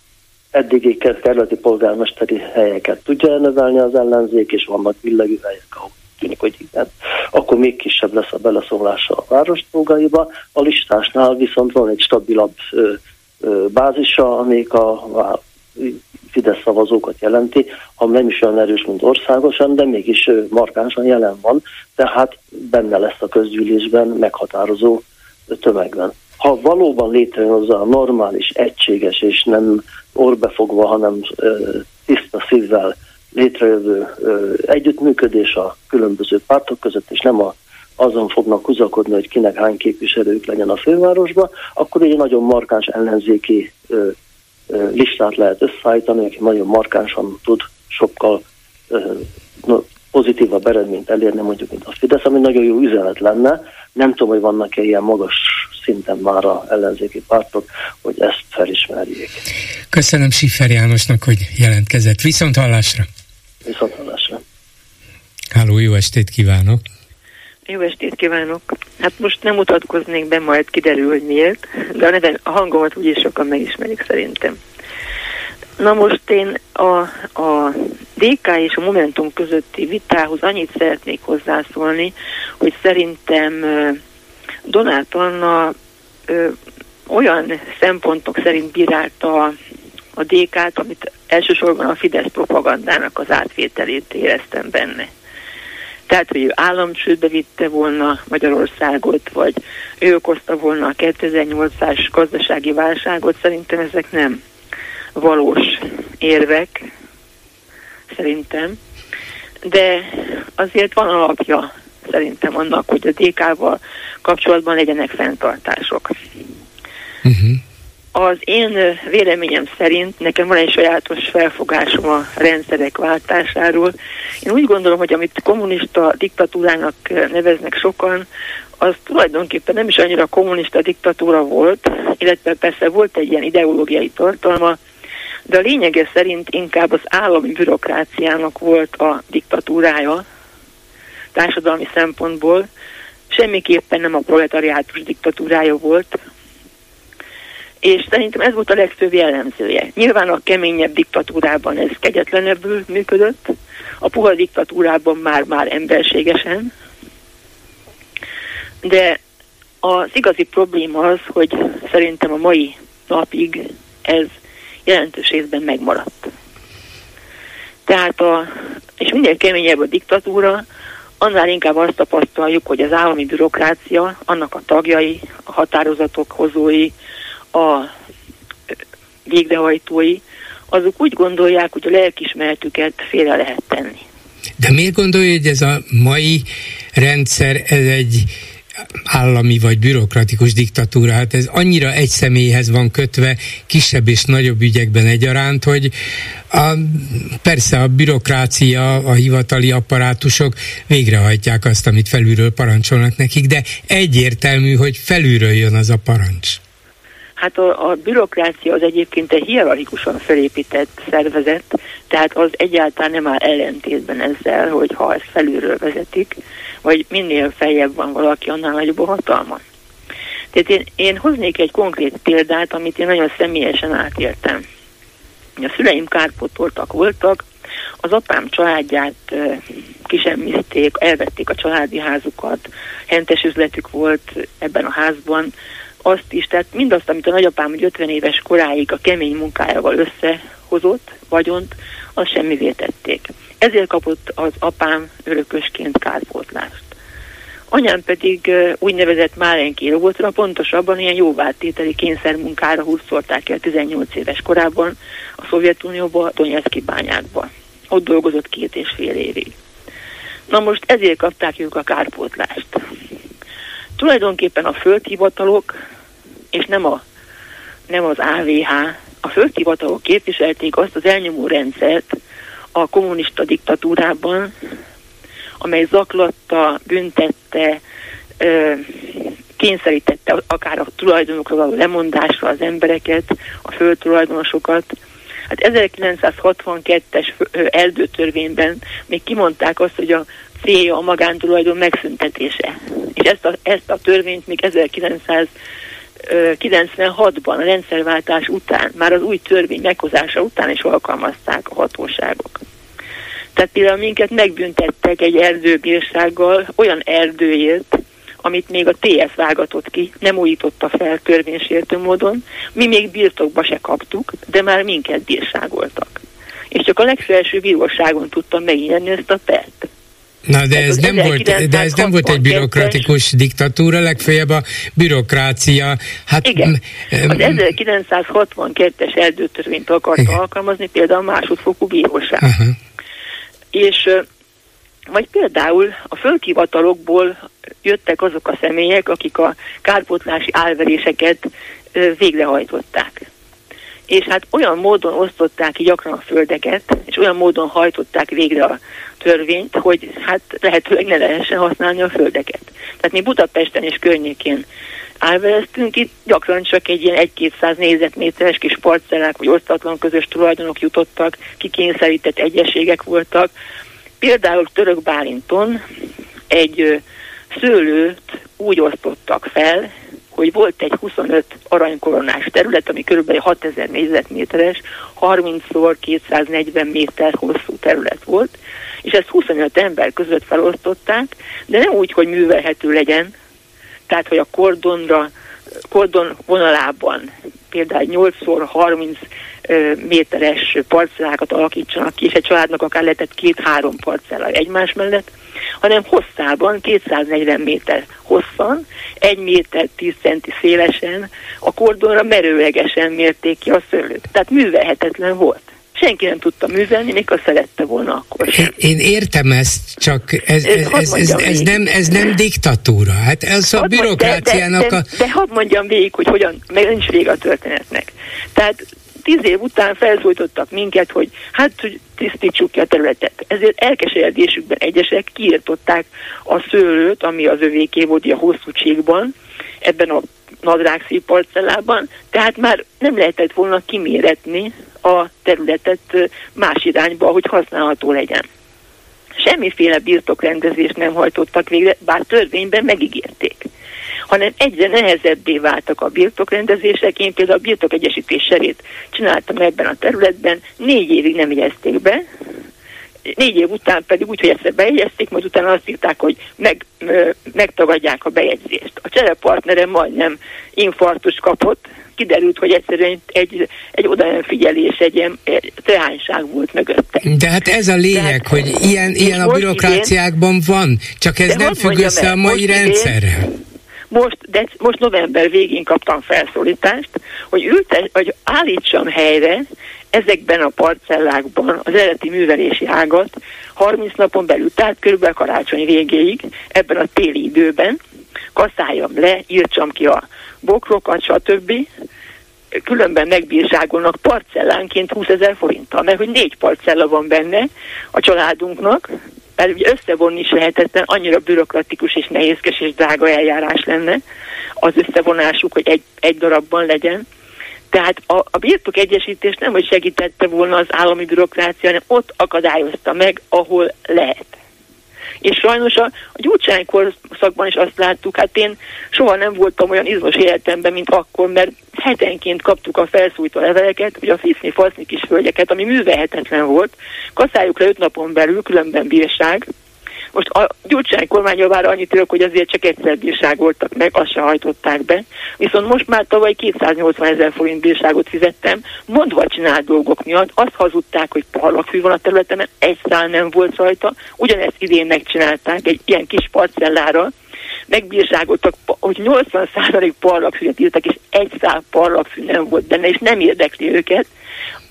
I: eddigi kerületi polgármesteri helyeket tudja növelni az ellenzék, és vannak billegű helyek, ahol tűnik, hogy igen, akkor még kisebb lesz a beleszólása a város dolgaiba. A listásnál viszont van egy stabilabb bázisa, amik a, a Fidesz szavazókat jelenti, ha nem is olyan erős, mint országosan, de mégis markánsan jelen van, tehát benne lesz a közgyűlésben meghatározó tömegben. ha valóban létrejön az a normális, egységes és nem orbefogva, hanem tiszta szívvel létrejövő együttműködés a különböző pártok között, és nem a, azon fognak húzakodni, hogy kinek hány képviselők legyen a fővárosba, akkor egy nagyon markáns ellenzéki listát lehet összeállítani, aki nagyon markánsan tud sokkal pozitívabb eredményt elérni, mondjuk, mint a Fidesz, ami nagyon jó üzenet lenne. Nem tudom, hogy vannak-e ilyen magas szinten már a ellenzéki pártok, hogy ezt felismerjék.
A: Köszönöm Siffer Jánosnak, hogy jelentkezett. Viszont hallásra!
I: Viszont hallásra!
A: Háló, jó estét kívánok!
J: Jó estét kívánok! Hát most nem mutatkoznék be, majd kiderül, hogy miért, de a, neve, a hangomat úgyis sokan megismerik szerintem. Na most én a, a DK és a Momentum közötti vitához annyit szeretnék hozzászólni, hogy szerintem Donát Anna olyan szempontok szerint bírálta a, a DK-t, amit elsősorban a Fidesz propagandának az átvételét éreztem benne. Tehát, hogy ő államcsődbe vitte volna Magyarországot, vagy ő okozta volna a 2008-as gazdasági válságot, szerintem ezek nem valós érvek, szerintem. De azért van alapja szerintem annak, hogy a DK-val kapcsolatban legyenek fenntartások. Uh-huh. Az én véleményem szerint nekem van egy sajátos felfogásom a rendszerek váltásáról. Én úgy gondolom, hogy amit kommunista diktatúrának neveznek sokan, az tulajdonképpen nem is annyira kommunista diktatúra volt, illetve persze volt egy ilyen ideológiai tartalma, de a lényege szerint inkább az állami bürokráciának volt a diktatúrája társadalmi szempontból, semmiképpen nem a proletariátus diktatúrája volt, és szerintem ez volt a legfőbb jellemzője. Nyilván a keményebb diktatúrában ez kegyetlenebbül működött, a puha diktatúrában már-már emberségesen, de az igazi probléma az, hogy szerintem a mai napig ez jelentős részben megmaradt. Tehát a, és minél keményebb a diktatúra, annál inkább azt tapasztaljuk, hogy az állami bürokrácia, annak a tagjai, a határozatok hozói, a végrehajtói, azok úgy gondolják, hogy a lelkismeretüket félre lehet tenni.
A: De miért gondolja, hogy ez a mai rendszer, ez egy állami vagy bürokratikus diktatúra, hát ez annyira egy személyhez van kötve, kisebb és nagyobb ügyekben egyaránt, hogy a, persze a bürokrácia, a hivatali apparátusok végrehajtják azt, amit felülről parancsolnak nekik, de egyértelmű, hogy felülről jön az a parancs.
J: Hát a, a bürokrácia az egyébként egy hierarchikusan felépített szervezet, tehát az egyáltalán nem áll ellentétben ezzel, hogy ha ezt felülről vezetik, vagy minél feljebb van valaki, annál nagyobb a hatalma. Tehát én, én hoznék egy konkrét példát, amit én nagyon személyesen átéltem. A szüleim kárpótoltak voltak, az apám családját kisemmizték, elvették a családi házukat, hentes üzletük volt ebben a házban, azt is, tehát mindazt, amit a nagyapám hogy 50 éves koráig a kemény munkájával összehozott, vagyont, azt semmivé tették. Ezért kapott az apám örökösként kárpótlást. Anyám pedig úgynevezett málenki robotra, pontosabban ilyen jóváltételi kényszermunkára húzolták el 18 éves korában a Szovjetunióba, Donetszki bányákba. Ott dolgozott két és fél évig. Na most ezért kapták ők a kárpótlást. Tulajdonképpen a földhivatalok, és nem, a, nem az AVH, a földhivatalok képviselték azt az elnyomó rendszert, a kommunista diktatúrában, amely zaklatta, büntette, kényszerítette akár a tulajdonokra való lemondásra az embereket, a földtulajdonosokat. Hát 1962-es erdőtörvényben még kimondták azt, hogy a célja a magántulajdon megszüntetése. És ezt a, ezt a törvényt még 1996-ban, a rendszerváltás után, már az új törvény meghozása után is alkalmazták a hatóságok. Tehát például minket megbüntettek egy erdőbírsággal olyan erdőért, amit még a TS vágatott ki, nem újította fel törvénysértő módon, mi még birtokba se kaptuk, de már minket bírságoltak. És csak a legfelső bíróságon tudtam megnyerni ezt a pert.
A: Na, de ez, nem volt, de ez nem volt egy bürokratikus diktatúra, legfeljebb a bürokrácia.
J: Hát, Igen, az 1962-es erdőtörvényt akarta Igen. alkalmazni, például másodfokú bíróság. Uh-huh. És vagy például a földhivatalokból jöttek azok a személyek, akik a kárpótlási álveréseket végrehajtották és hát olyan módon osztották ki gyakran a földeket, és olyan módon hajtották végre a törvényt, hogy hát lehetőleg ne lehessen használni a földeket. Tehát mi Budapesten és környékén álvereztünk, itt gyakran csak egy ilyen 1-200 négyzetméteres kis parcellák, vagy osztatlan közös tulajdonok jutottak, kikényszerített egyességek voltak. Például Török Bálinton egy szőlőt úgy osztottak fel, hogy volt egy 25 aranykoronás terület, ami kb. 6000 négyzetméteres, 30-szor 240 méter hosszú terület volt, és ezt 25 ember között felosztották, de nem úgy, hogy művelhető legyen, tehát hogy a kordonra, kordon vonalában például 8x30 méteres parcellákat alakítsanak ki, és egy családnak akár lehetett két-három parcella egymás mellett, hanem hosszában, 240 méter hosszan, 1 méter 10 centi szélesen, a kordonra merőlegesen mérték ki a szőlőt. Tehát művelhetetlen volt senki nem tudta művelni, még a szerette volna akkor.
A: Én értem ezt, csak ez, ez, ez, ez, ez, nem, ez nem diktatúra. Hát ez a bürokráciának
J: de, de, de. De hadd mondjam végig, hogy hogyan, meg nincs vége a történetnek. Tehát tíz év után felszólítottak minket, hogy hát, hogy tisztítsuk ki a területet. Ezért elkeseredésükben egyesek kiirtották a szőlőt, ami az övéké volt a hosszú csíkban, ebben a nadrágszív parcellában, tehát már nem lehetett volna kiméretni a területet más irányba, hogy használható legyen. Semmiféle birtokrendezést nem hajtottak végre, bár törvényben megígérték hanem egyre nehezebbé váltak a birtokrendezések. Én például a birtokegyesítés serét csináltam ebben a területben, négy évig nem jegyezték be, négy év után pedig úgy, hogy ezt bejegyezték, majd utána azt írták, hogy meg, ö, megtagadják a bejegyzést. A cserepartnerem majdnem infarktus kapott, kiderült, hogy egyszerűen egy, egy figyelés, egy ilyen teányság volt mögötte.
A: De hát ez a lényeg, Tehát, hogy ilyen, ilyen a bürokráciákban idén, van, csak ez nem függ össze a mai rendszerrel.
J: Most, de most november végén kaptam felszólítást, hogy, ülte, hogy állítsam helyre ezekben a parcellákban az eredeti művelési ágat 30 napon belül, tehát körülbelül karácsony végéig, ebben a téli időben, kaszáljam le, írtsam ki a bokrokat, stb. Különben megbírságolnak parcellánként 20 ezer forinttal, mert hogy négy parcella van benne a családunknak, mert ugye összevonni is lehetetlen, annyira bürokratikus és nehézkes és drága eljárás lenne az összevonásuk, hogy egy, egy darabban legyen. Tehát a, a birtok egyesítés nem, hogy segítette volna az állami bürokrácia, hanem ott akadályozta meg, ahol lehet. És sajnos a, a gyurcsány korszakban is azt láttuk, hát én soha nem voltam olyan izmos életemben, mint akkor, mert hetenként kaptuk a felszújtó leveleket, hogy a fiszni faszni kis hölgyeket, ami művelhetetlen volt, kaszáljuk le öt napon belül, különben bírság, most a Gyurcsány kormányjavára annyit tudok, hogy azért csak egyszer bírságoltak meg, azt se hajtották be. Viszont most már tavaly 280 ezer forint bírságot fizettem, mondva csinált dolgok miatt. Azt hazudták, hogy parlagfű van a területen, egy szál nem volt rajta. Ugyanezt idén megcsinálták egy ilyen kis parcellára, megbírságoltak, hogy 80% parlagfűet írtak, és egy szál parlagfű nem volt benne, és nem érdekli őket,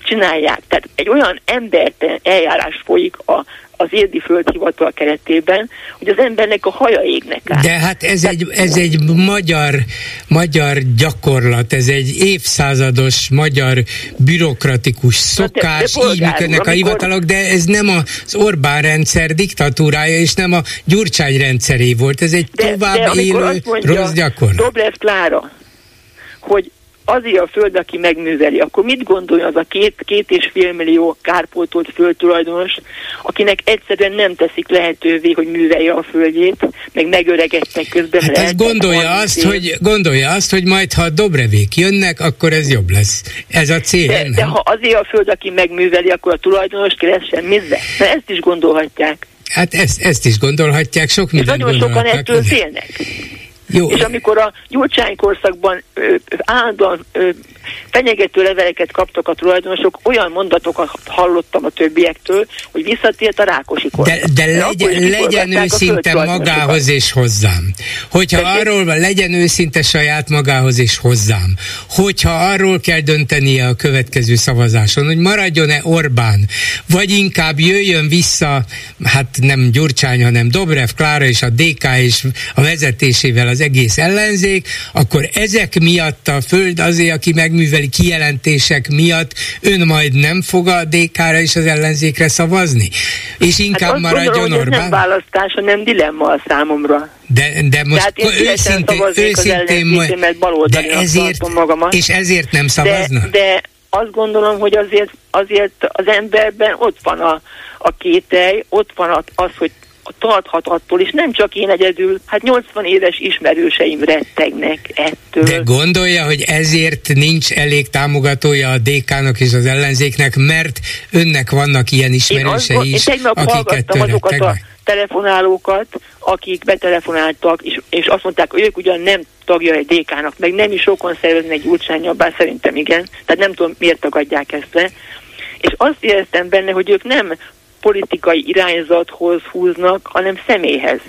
J: csinálják. Tehát egy olyan emberten eljárás folyik a az érdi földhivatal keretében, hogy az embernek a haja égnek át.
A: De hát ez, egy, ez egy magyar, magyar gyakorlat, ez egy évszázados magyar bürokratikus szokás, de, de így működnek a hivatalok, de ez nem az Orbán rendszer diktatúrája, és nem a Gyurcsány rendszeré volt, ez egy de, tovább de élő mondja, rossz gyakorlat.
J: Dobrev Klára, hogy azért a föld, aki megműveli, akkor mit gondolja az a két, két és fél millió kárpótolt földtulajdonos, akinek egyszerűen nem teszik lehetővé, hogy művelje a földjét, meg megöregedtek közben.
A: Hát ez gondolja azt, év. hogy, gondolja azt, hogy majd ha a dobrevék jönnek, akkor ez jobb lesz. Ez a cél.
J: De, de ha azért a föld, aki megműveli, akkor a tulajdonos keressen mizve. Mert ezt is gondolhatják.
A: Hát ezt, ezt is gondolhatják, sok mindent
J: Nagyon sokan ettől félnek. Jó. És amikor a Gyurcsány korszakban állandóan fenyegető leveleket kaptak a tulajdonosok, olyan mondatokat hallottam a többiektől, hogy visszatért a Rákosi
A: kormány. De, de legyen, legyen őszinte magához és hozzám. Hogyha de arról van, legyen őszinte saját magához és hozzám. Hogyha arról kell döntenie a következő szavazáson, hogy maradjon-e Orbán, vagy inkább jöjjön vissza, hát nem Gyurcsány, hanem Dobrev Klára és a DK és a vezetésével az egész ellenzék, akkor ezek miatt a föld azért, aki megműveli kijelentések miatt ön majd nem fog a DK-ra és az ellenzékre szavazni? És inkább hát maradjon gondolom, Orbán?
J: Ez nem választás, hanem dilemma a számomra.
A: De, de most Tehát őszintén, őszintén
J: mert de ezért, magamat.
A: és ezért nem szavazna?
J: De, de azt gondolom, hogy azért, azért az emberben ott van a, a kételj, ott van az, hogy tarthat attól, és nem csak én egyedül, hát 80 éves ismerőseim rettegnek ettől.
A: De gondolja, hogy ezért nincs elég támogatója a DK-nak és az ellenzéknek, mert önnek vannak ilyen ismerősei én is, én akiket
J: azokat a telefonálókat, akik betelefonáltak, és, és azt mondták, hogy ők ugyan nem tagja egy DK-nak, meg nem is sokan szervezni egy gyurcsányjal, bár szerintem igen, tehát nem tudom, miért tagadják ezt le. És azt éreztem benne, hogy ők nem politikai irányzathoz húznak, hanem személyhez.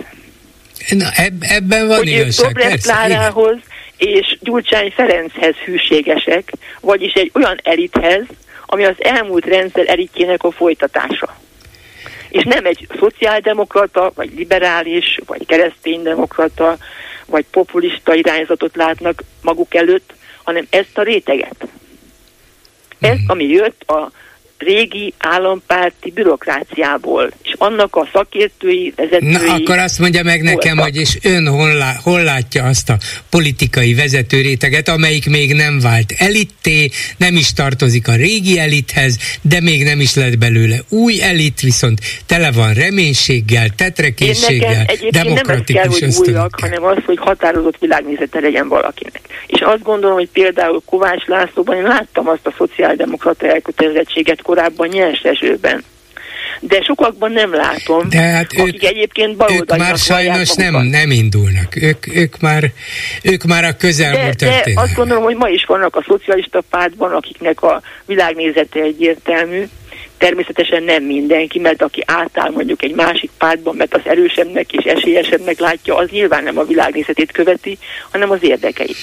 A: Na, eb- ebben van hogy igazság,
J: ők Klárához és Gyurcsány Ferenchez hűségesek, vagyis egy olyan elithez, ami az elmúlt rendszer elitjének a folytatása. És nem egy szociáldemokrata, vagy liberális, vagy kereszténydemokrata, vagy populista irányzatot látnak maguk előtt, hanem ezt a réteget. Ez, mhm. ami jött a régi állampárti bürokráciából, és annak a szakértői, vezetői...
A: Na, akkor azt mondja meg nekem, voltak. hogy és ön hol, lá, hol látja azt a politikai vezető réteget, amelyik még nem vált elitté, nem is tartozik a régi elithez, de még nem is lett belőle új elit, viszont tele van reménységgel, tetrekészséggel, demokratikus
J: nem ez kell, hogy újak, hanem az, hogy határozott világnézete legyen valakinek. És azt gondolom, hogy például Kovács Lászlóban én láttam azt a szociáldemokrata elkötelezettséget korábban nyers esőben. De sokakban nem látom, de hát akik ők, egyébként
A: ők már sajnos nem, nem indulnak. Ők, ők, már, ők már a közelmúlt
J: de, de azt gondolom, hogy ma is vannak a szocialista pártban, akiknek a világnézete egyértelmű, Természetesen nem mindenki, mert aki átáll mondjuk egy másik pártban, mert az erősebbnek és esélyesebbnek látja, az nyilván nem a világnézetét követi, hanem az érdekeit.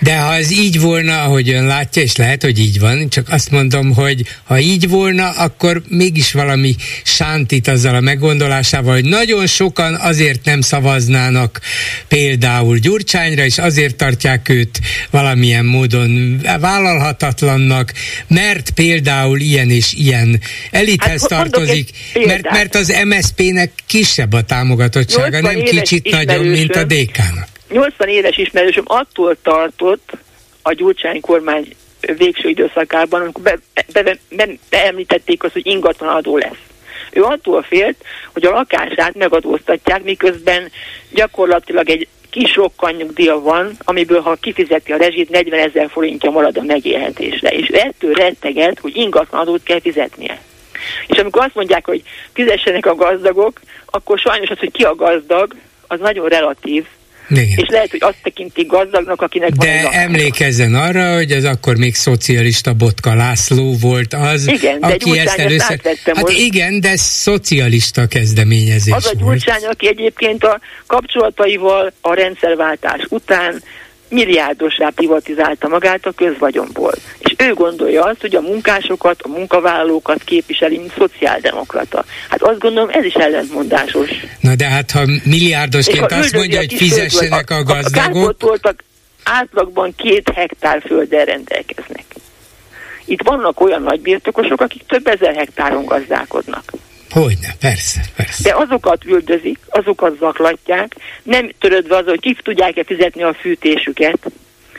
A: De ha ez így volna, ahogy ön látja, és lehet, hogy így van, csak azt mondom, hogy ha így volna, akkor mégis valami sántit azzal a meggondolásával, hogy nagyon sokan azért nem szavaznának például Gyurcsányra, és azért tartják őt valamilyen módon vállalhatatlannak, mert például ilyen és ilyen elithez hát, tartozik, mert, mert az MSZP-nek kisebb a támogatottsága, nem kicsit nagyobb, mint a DK-nak.
J: 80 éves ismerősöm attól tartott a Gyurcsány kormány végső időszakában, amikor be, be, be, be, beemlítették azt, hogy ingatlanadó lesz. Ő attól félt, hogy a lakását megadóztatják, miközben gyakorlatilag egy kis rokkanyugdíja van, amiből ha kifizeti a rezsit, 40 ezer forintja marad a megélhetésre. És ettől retteget, hogy ingatlanadót kell fizetnie. És amikor azt mondják, hogy fizessenek a gazdagok, akkor sajnos az, hogy ki a gazdag, az nagyon relatív, igen. És lehet, hogy azt tekintik gazdagnak, akinek
A: De van emlékezzen arra, hogy az akkor még szocialista Botka László volt az,
J: igen,
A: aki ezt először... Hát most. igen, de szocialista kezdeményezés
J: Az a Gyurcsány, aki egyébként a kapcsolataival a rendszerváltás után milliárdosra privatizálta magát a közvagyonból. És ő gondolja azt, hogy a munkásokat, a munkavállalókat képviseli, mint szociáldemokrata. Hát azt gondolom, ez is ellentmondásos.
A: Na de hát, ha milliárdosként azt mondja, hogy fizessenek a, a gazdagok... A
J: átlagban két hektár földdel rendelkeznek. Itt vannak olyan nagybirtokosok, akik több ezer hektáron gazdálkodnak.
A: Hogyne, persze, persze.
J: De azokat üldözik, azokat zaklatják, nem törődve az, hogy ki tudják-e fizetni a fűtésüket,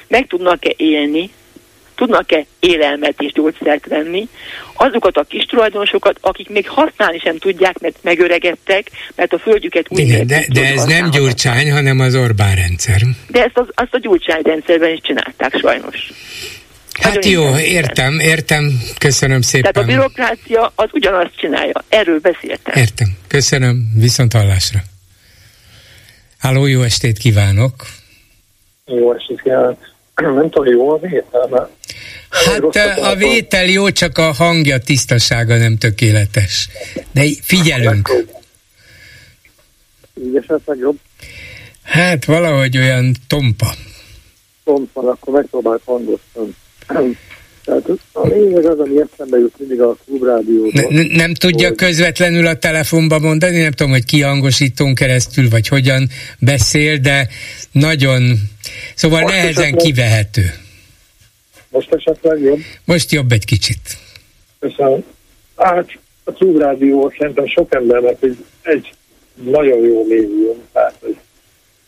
J: meg tudnak-e élni, tudnak-e élelmet és gyógyszert venni, azokat a kis tulajdonosokat, akik még használni sem tudják, mert megöregedtek, mert a földjüket
A: úgy Igen, de, de ez nem Gyurcsány, hanem az Orbán rendszer.
J: De ezt az, azt a Gyurcsány rendszerben is csinálták sajnos.
A: Hát jó, értem, értem, köszönöm szépen.
J: Tehát a bürokrácia az ugyanazt csinálja, erről beszéltem.
A: Értem, köszönöm, viszont hallásra. Háló, jó estét kívánok!
K: Jó estét kívánok! Nem tudom, jó a vétel,
A: Hát a vétel jó, csak a hangja tisztasága nem tökéletes. De figyelünk.
L: Így esetleg jobb?
A: Hát valahogy olyan tompa.
L: Tompa, akkor megpróbálj hangosan. Tehát a lényeg az, ami eszembe jut mindig a klubrádióban.
A: Ne, nem tudja hogy... közvetlenül a telefonba mondani, nem tudom, hogy kihangosítón keresztül, vagy hogyan beszél, de nagyon, szóval Most nehezen esetleg... kivehető.
L: Most esetleg jobb?
A: Most jobb egy kicsit.
L: Köszönöm. Hát a klubrádió szerintem sok embernek egy, egy nagyon jó médium, tehát hogy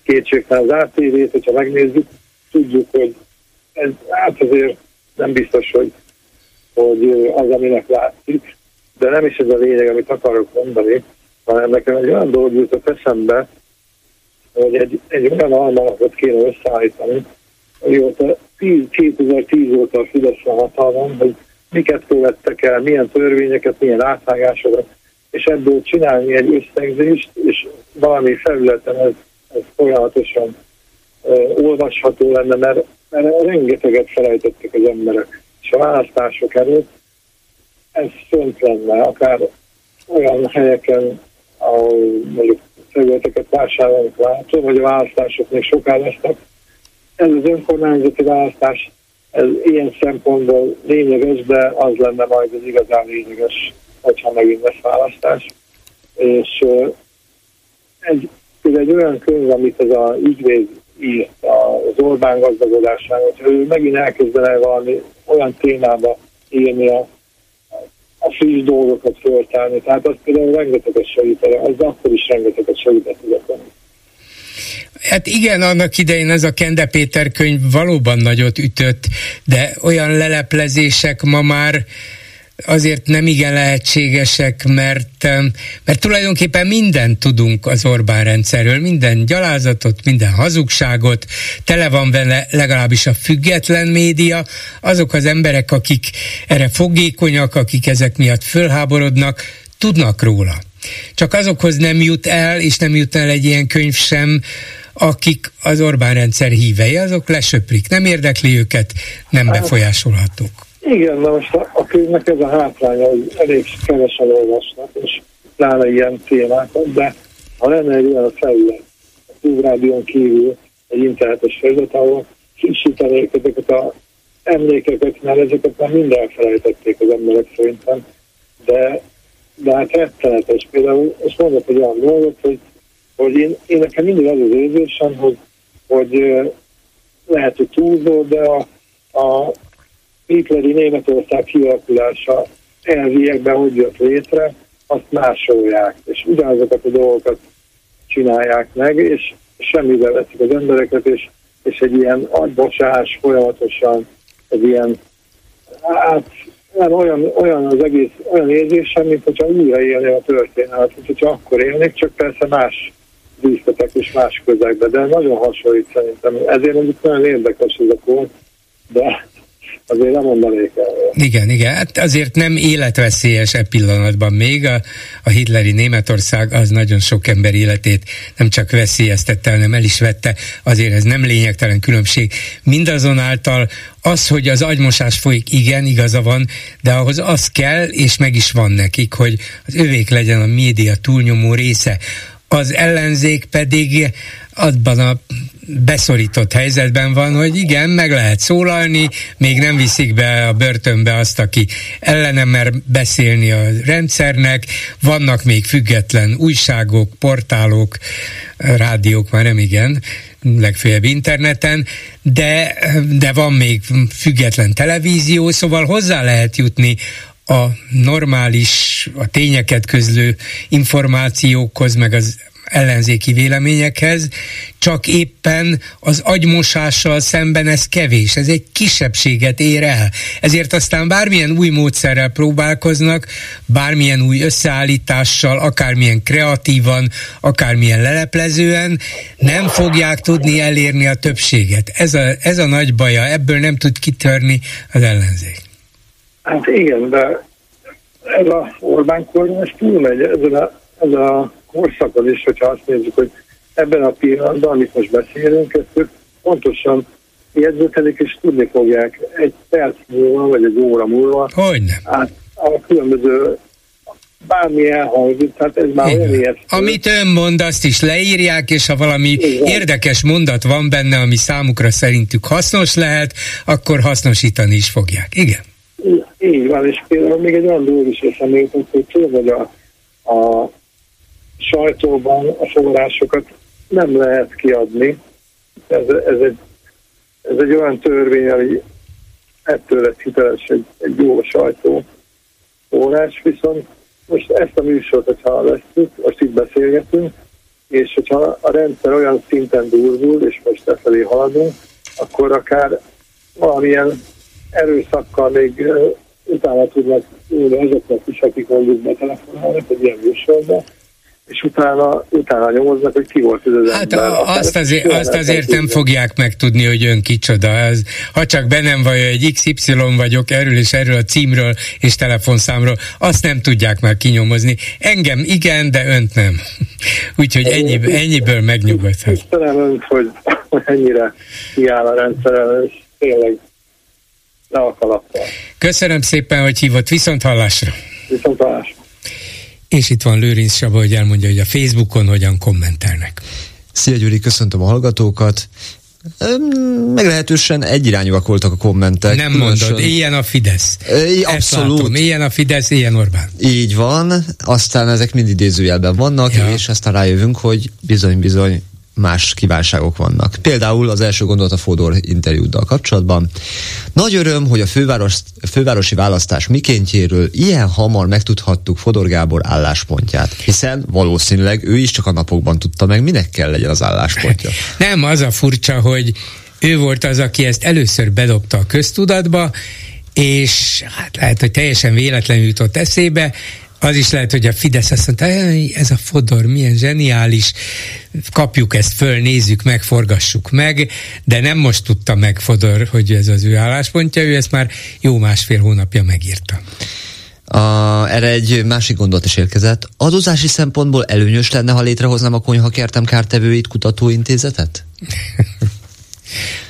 L: kétségtelen az ATV-t, hogyha megnézzük, tudjuk, hogy ez hát azért nem biztos, hogy, hogy az, aminek látszik, de nem is ez a lényeg, amit akarok mondani, hanem nekem egy olyan dolog jutott eszembe, hogy egy, egy olyan almanakot kéne összeállítani, mióta 2010 óta a Fidesz a hatalmon, hogy miket követtek el, milyen törvényeket, milyen átvágásokat, és ebből csinálni egy összegzést, és valami felületen ez, ez folyamatosan uh, olvasható lenne, mert mert rengeteget felejtettek az emberek. És a választások előtt ez fönt lenne, akár olyan helyeken, ahol mondjuk területeket vásárolnak látszó, vagy a választások még soká lesznek. Ez az önkormányzati választás, ez ilyen szempontból lényeges, de az lenne majd az igazán lényeges, hogyha megint lesz választás. És egy, egy olyan könyv, amit ez a ügyvéd írt az Orbán gazdagodásáról, hogy ő megint elkezdene valami olyan témába írni a, a friss dolgokat föltárni. Tehát az például rengeteget segítene, az akkor is rengeteget segített
A: Hát igen, annak idején ez a Kende Péter könyv valóban nagyot ütött, de olyan leleplezések ma már azért nem igen lehetségesek, mert, mert tulajdonképpen mindent tudunk az Orbán rendszerről, minden gyalázatot, minden hazugságot, tele van vele legalábbis a független média, azok az emberek, akik erre fogékonyak, akik ezek miatt fölháborodnak, tudnak róla. Csak azokhoz nem jut el, és nem jut el egy ilyen könyv sem, akik az Orbán rendszer hívei, azok lesöprik, nem érdekli őket, nem hát, befolyásolhatók.
L: Igen, de most a, a könyvnek ez a hátránya, hogy elég kevesen olvasnak, és pláne ilyen témákat, de ha lenne egy olyan felület, a klubrádión kívül egy internetes felület, ahol frissítenék ezeket a emlékeket, mert ezeket már mind elfelejtették az emberek szerintem, de, de hát rettenetes. Például most mondok egy olyan dolgot, hogy, hogy én, én nekem mindig az az érzésem, hogy, hogy lehet, hogy túlzó, de a, a, hitleri Németország kialakulása elviekben hogy jött létre, azt másolják, és ugyanazokat a dolgokat csinálják meg, és semmibe veszik az embereket, és, és egy ilyen agybosás folyamatosan, egy ilyen hát nem olyan, olyan az egész, olyan érzésem, mint hogyha újra élni a történet, mint hogyha akkor élnék, csak persze más díszletek és más közegben, de nagyon hasonlít szerintem. Ezért mondjuk nagyon érdekes ez a kód, de azért nem mondanék el.
A: Igen, igen, hát azért nem életveszélyes e pillanatban még. A, a hitleri Németország az nagyon sok ember életét nem csak veszélyeztette, hanem el is vette. Azért ez nem lényegtelen különbség. Mindazonáltal az, hogy az agymosás folyik, igen, igaza van, de ahhoz az kell, és meg is van nekik, hogy az övék legyen a média túlnyomó része. Az ellenzék pedig abban a beszorított helyzetben van, hogy igen, meg lehet szólalni, még nem viszik be a börtönbe azt, aki ellenem mer beszélni a rendszernek, vannak még független újságok, portálok, rádiók már nem igen, legfeljebb interneten, de, de van még független televízió, szóval hozzá lehet jutni a normális, a tényeket közlő információkhoz, meg az ellenzéki véleményekhez, csak éppen az agymosással szemben ez kevés, ez egy kisebbséget ér el. Ezért aztán bármilyen új módszerrel próbálkoznak, bármilyen új összeállítással, akármilyen kreatívan, akármilyen leleplezően, nem fogják tudni elérni a többséget. Ez a, ez a nagy baja, ebből nem tud kitörni az ellenzék.
L: Hát igen, de ez a Orbán kormány túlmegy ezen a, ez a korszakon is, hogyha azt nézzük, hogy ebben a pillanatban, amit most beszélünk, ezt pontosan jegyzetelik, és tudni fogják egy perc múlva, vagy egy óra múlva.
A: Hogyne.
L: Hát a különböző bármi elhangzik, tehát ez már olyan ijesztő.
A: Amit ön mond, azt is leírják, és ha valami Igen. érdekes mondat van benne, ami számukra szerintük hasznos lehet, akkor hasznosítani is fogják. Igen.
L: Így van, és például még egy olyan dolog is eszembe jutott, hogy tényleg a, a sajtóban a forrásokat nem lehet kiadni. Ez, ez, egy, ez egy olyan törvény, ami ettől lesz hiteles egy, egy jó sajtó forrás, viszont most ezt a műsort, hogyha vesztük, most itt beszélgetünk, és hogyha a rendszer olyan szinten durvul, és most lefelé haladunk, akkor akár valamilyen erőszakkal még utána tudnak azoknak is, akik mondjuk betelefonálnak egy ilyen műsorba, és utána, utána nyomoznak, hogy ki volt ez az
A: hát ember. A, azt, azért, azt azért nem fogják megtudni, hogy ön kicsoda. Ez, ha csak bennem vagy egy XY vagyok erről és erről a címről és telefonszámról, azt nem tudják már kinyomozni. Engem igen, de önt nem. Úgyhogy ennyi, ennyiből megnyugodhat.
L: Istenem önt, hogy ennyire kiáll a rendszerrel, és tényleg le a kalappal.
A: Köszönöm szépen, hogy hívott. Viszont hallásra.
L: Viszont hallásra.
A: És itt van Lőrinc Saba, hogy elmondja, hogy a Facebookon hogyan kommentelnek.
K: Szia Gyuri, köszöntöm a hallgatókat. Meglehetősen egyirányúak voltak a kommentek.
A: Nem különösen... mondod, ilyen a Fidesz.
K: É, abszolút. Látom,
A: ilyen a Fidesz, ilyen Orbán.
K: Így van, aztán ezek mind idézőjelben vannak, ja. és aztán rájövünk, hogy bizony-bizony más kívánságok vannak. Például az első gondolat a Fodor interjúddal kapcsolatban. Nagy öröm, hogy a főváros, fővárosi választás mikéntjéről ilyen hamar megtudhattuk Fodor Gábor álláspontját, hiszen valószínűleg ő is csak a napokban tudta meg, minek kell legyen az álláspontja.
A: Nem, az a furcsa, hogy ő volt az, aki ezt először bedobta a köztudatba, és hát lehet, hogy teljesen véletlenül jutott eszébe, az is lehet, hogy a Fidesz azt mondta, ez a Fodor milyen zseniális, kapjuk ezt föl, nézzük meg, forgassuk meg, de nem most tudta meg Fodor, hogy ez az ő álláspontja, ő ezt már jó másfél hónapja megírta.
K: A, erre egy másik gondolat is érkezett. Adózási szempontból előnyös lenne, ha létrehoznám a konyha kertem kártevőit kutatóintézetet?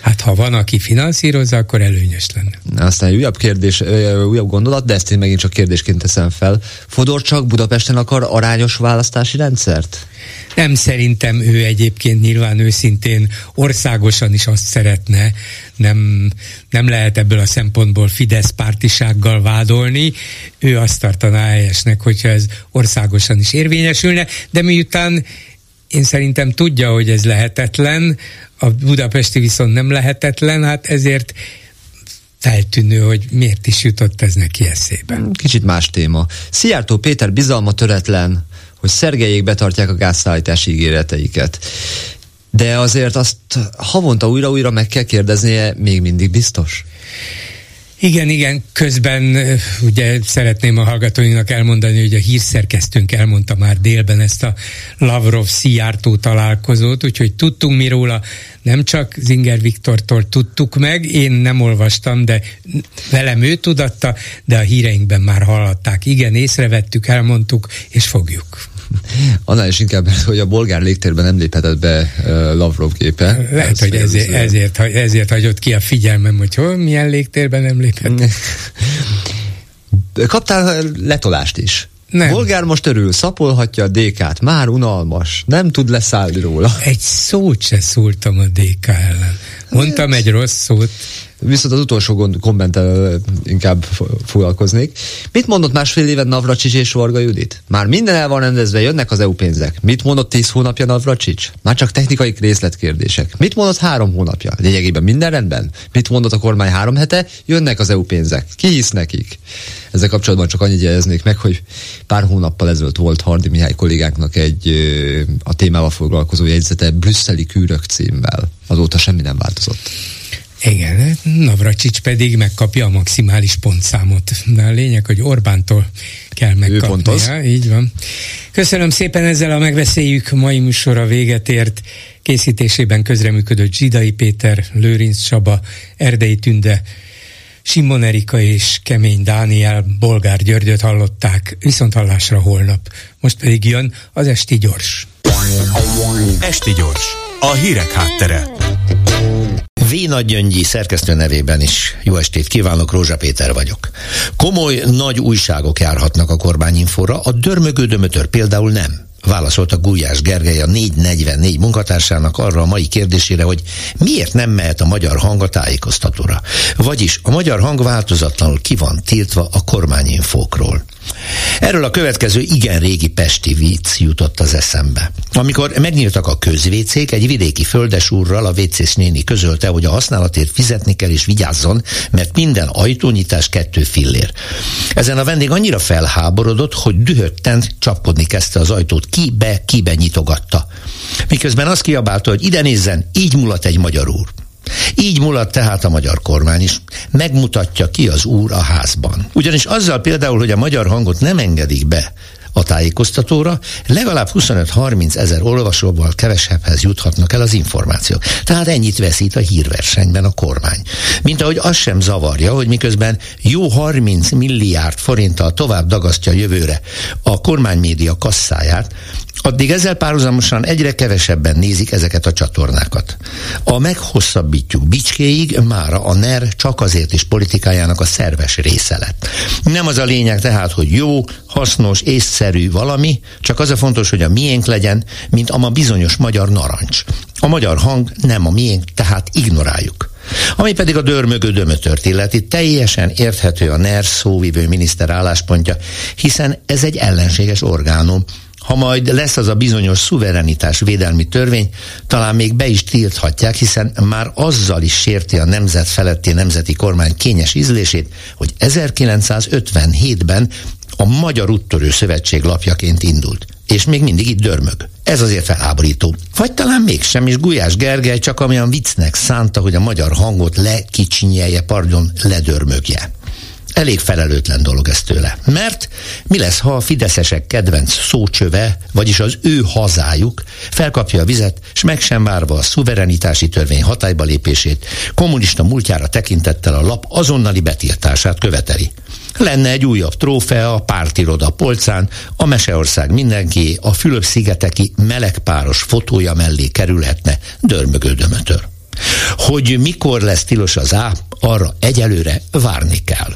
A: Hát ha van, aki finanszírozza, akkor előnyös lenne.
K: Aztán egy újabb kérdés, újabb gondolat, de ezt én megint csak kérdésként teszem fel. Fodor csak Budapesten akar arányos választási rendszert?
A: Nem szerintem ő egyébként nyilván őszintén országosan is azt szeretne, nem, nem lehet ebből a szempontból Fidesz pártisággal vádolni. Ő azt tartaná helyesnek, hogyha ez országosan is érvényesülne, de miután én szerintem tudja, hogy ez lehetetlen, a budapesti viszont nem lehetetlen, hát ezért feltűnő, hogy miért is jutott ez neki eszébe.
K: Kicsit más téma. Szijjártó Péter bizalma töretlen, hogy Szergejék betartják a gázszállítási ígéreteiket. De azért azt havonta újra-újra meg kell kérdeznie, még mindig biztos?
A: Igen, igen, közben ugye szeretném a hallgatóinknak elmondani, hogy a hírszerkesztőnk elmondta már délben ezt a Lavrov-Szijjártó találkozót, úgyhogy tudtunk mi róla, nem csak Zinger Viktortól tudtuk meg, én nem olvastam, de velem ő tudatta, de a híreinkben már hallották. Igen, észrevettük, elmondtuk, és fogjuk.
K: Annál is inkább, hogy a bolgár légtérben nem léphetett be Lavrov gépe.
A: Lehet, Ez hogy ezért, ezért, ezért hagyott ki a figyelmem, hogy hol, milyen légtérben nem léphetett.
K: Kaptál letolást is. Nem. Bolgár most örül, szapolhatja a DK-t, már unalmas, nem tud leszállni róla.
A: Egy szót se szóltam a DK ellen. Mondtam egy rossz szót.
K: Viszont az utolsó kommenttel inkább foglalkoznék. Mit mondott másfél éve Navracsics és Varga Judit? Már minden el van rendezve, jönnek az EU pénzek. Mit mondott tíz hónapja Navracsics? Már csak technikai részletkérdések. Mit mondott három hónapja? Lényegében minden rendben? Mit mondott a kormány három hete? Jönnek az EU pénzek. Ki hisz nekik? Ezzel kapcsolatban csak annyit jeleznék meg, hogy pár hónappal ezelőtt volt Hardi Mihály kollégánknak egy a témával foglalkozó jegyzete brüsszeli kűrök címmel. Azóta semmi nem változott.
A: Igen, Navracsics pedig megkapja a maximális pontszámot. De a lényeg, hogy Orbántól kell megkapnia. Így van. Köszönöm szépen, ezzel a megbeszéljük mai műsora véget ért. Készítésében közreműködött Zsidai Péter, Lőrinc Csaba, Erdei Tünde, Simon Erika és Kemény Dániel, Bolgár Györgyöt hallották, viszont hallásra holnap. Most pedig jön az Esti Gyors.
M: Esti Gyors, a hírek háttere.
N: V. Gyöngyi szerkesztő nevében is jó estét kívánok, Rózsa Péter vagyok. Komoly, nagy újságok járhatnak a kormányinfóra, a dörmögő dömötör például nem válaszolta Gulyás Gergely a 444 munkatársának arra a mai kérdésére, hogy miért nem mehet a magyar hang a tájékoztatóra. Vagyis a magyar hang változatlanul ki van tiltva a kormányinfókról. Erről a következő igen régi pesti vicc jutott az eszembe. Amikor megnyíltak a közvécék, egy vidéki földesúrral a vécész néni közölte, hogy a használatért fizetni kell és vigyázzon, mert minden ajtónyitás kettő fillér. Ezen a vendég annyira felháborodott, hogy dühötten csapkodni kezdte az ajtót, kibe, kibe nyitogatta. Miközben azt kiabálta, hogy ide nézzen, így mulat egy magyar úr. Így mulat tehát a magyar kormány is, megmutatja ki az úr a házban. Ugyanis azzal például, hogy a magyar hangot nem engedik be a tájékoztatóra, legalább 25-30 ezer olvasóval kevesebbhez juthatnak el az információk. Tehát ennyit veszít a hírversenyben a kormány. Mint ahogy az sem zavarja, hogy miközben jó 30 milliárd forinttal tovább dagasztja jövőre a kormánymédia kasszáját, addig ezzel párhuzamosan egyre kevesebben nézik ezeket a csatornákat. A meghosszabbítjuk bicskéig mára a NER csak azért is politikájának a szerves része lett. Nem az a lényeg tehát, hogy jó, hasznos, észszerű valami, csak az a fontos, hogy a miénk legyen, mint a bizonyos magyar narancs. A magyar hang nem a miénk, tehát ignoráljuk. Ami pedig a dörmögő dömötört illeti, teljesen érthető a NER szóvivő miniszter álláspontja, hiszen ez egy ellenséges orgánum, ha majd lesz az a bizonyos szuverenitás védelmi törvény, talán még be is tilthatják, hiszen már azzal is sérti a nemzet feletti nemzeti kormány kényes ízlését, hogy 1957-ben a Magyar Úttörő Szövetség lapjaként indult. És még mindig itt dörmög. Ez azért felháborító. Vagy talán mégsem, és Gulyás Gergely csak amilyen viccnek szánta, hogy a magyar hangot lekicsinyelje, pardon, ledörmögje. Elég felelőtlen dolog ez tőle. Mert mi lesz, ha a fideszesek kedvenc szócsöve, vagyis az ő hazájuk felkapja a vizet, és meg sem várva a szuverenitási törvény hatályba lépését, kommunista múltjára tekintettel a lap azonnali betiltását követeli. Lenne egy újabb trófea a pártiroda polcán, a Meseország mindenki, a Fülöp-szigeteki melegpáros fotója mellé kerülhetne dörmögődömötör. Hogy mikor lesz tilos az á, arra egyelőre várni kell.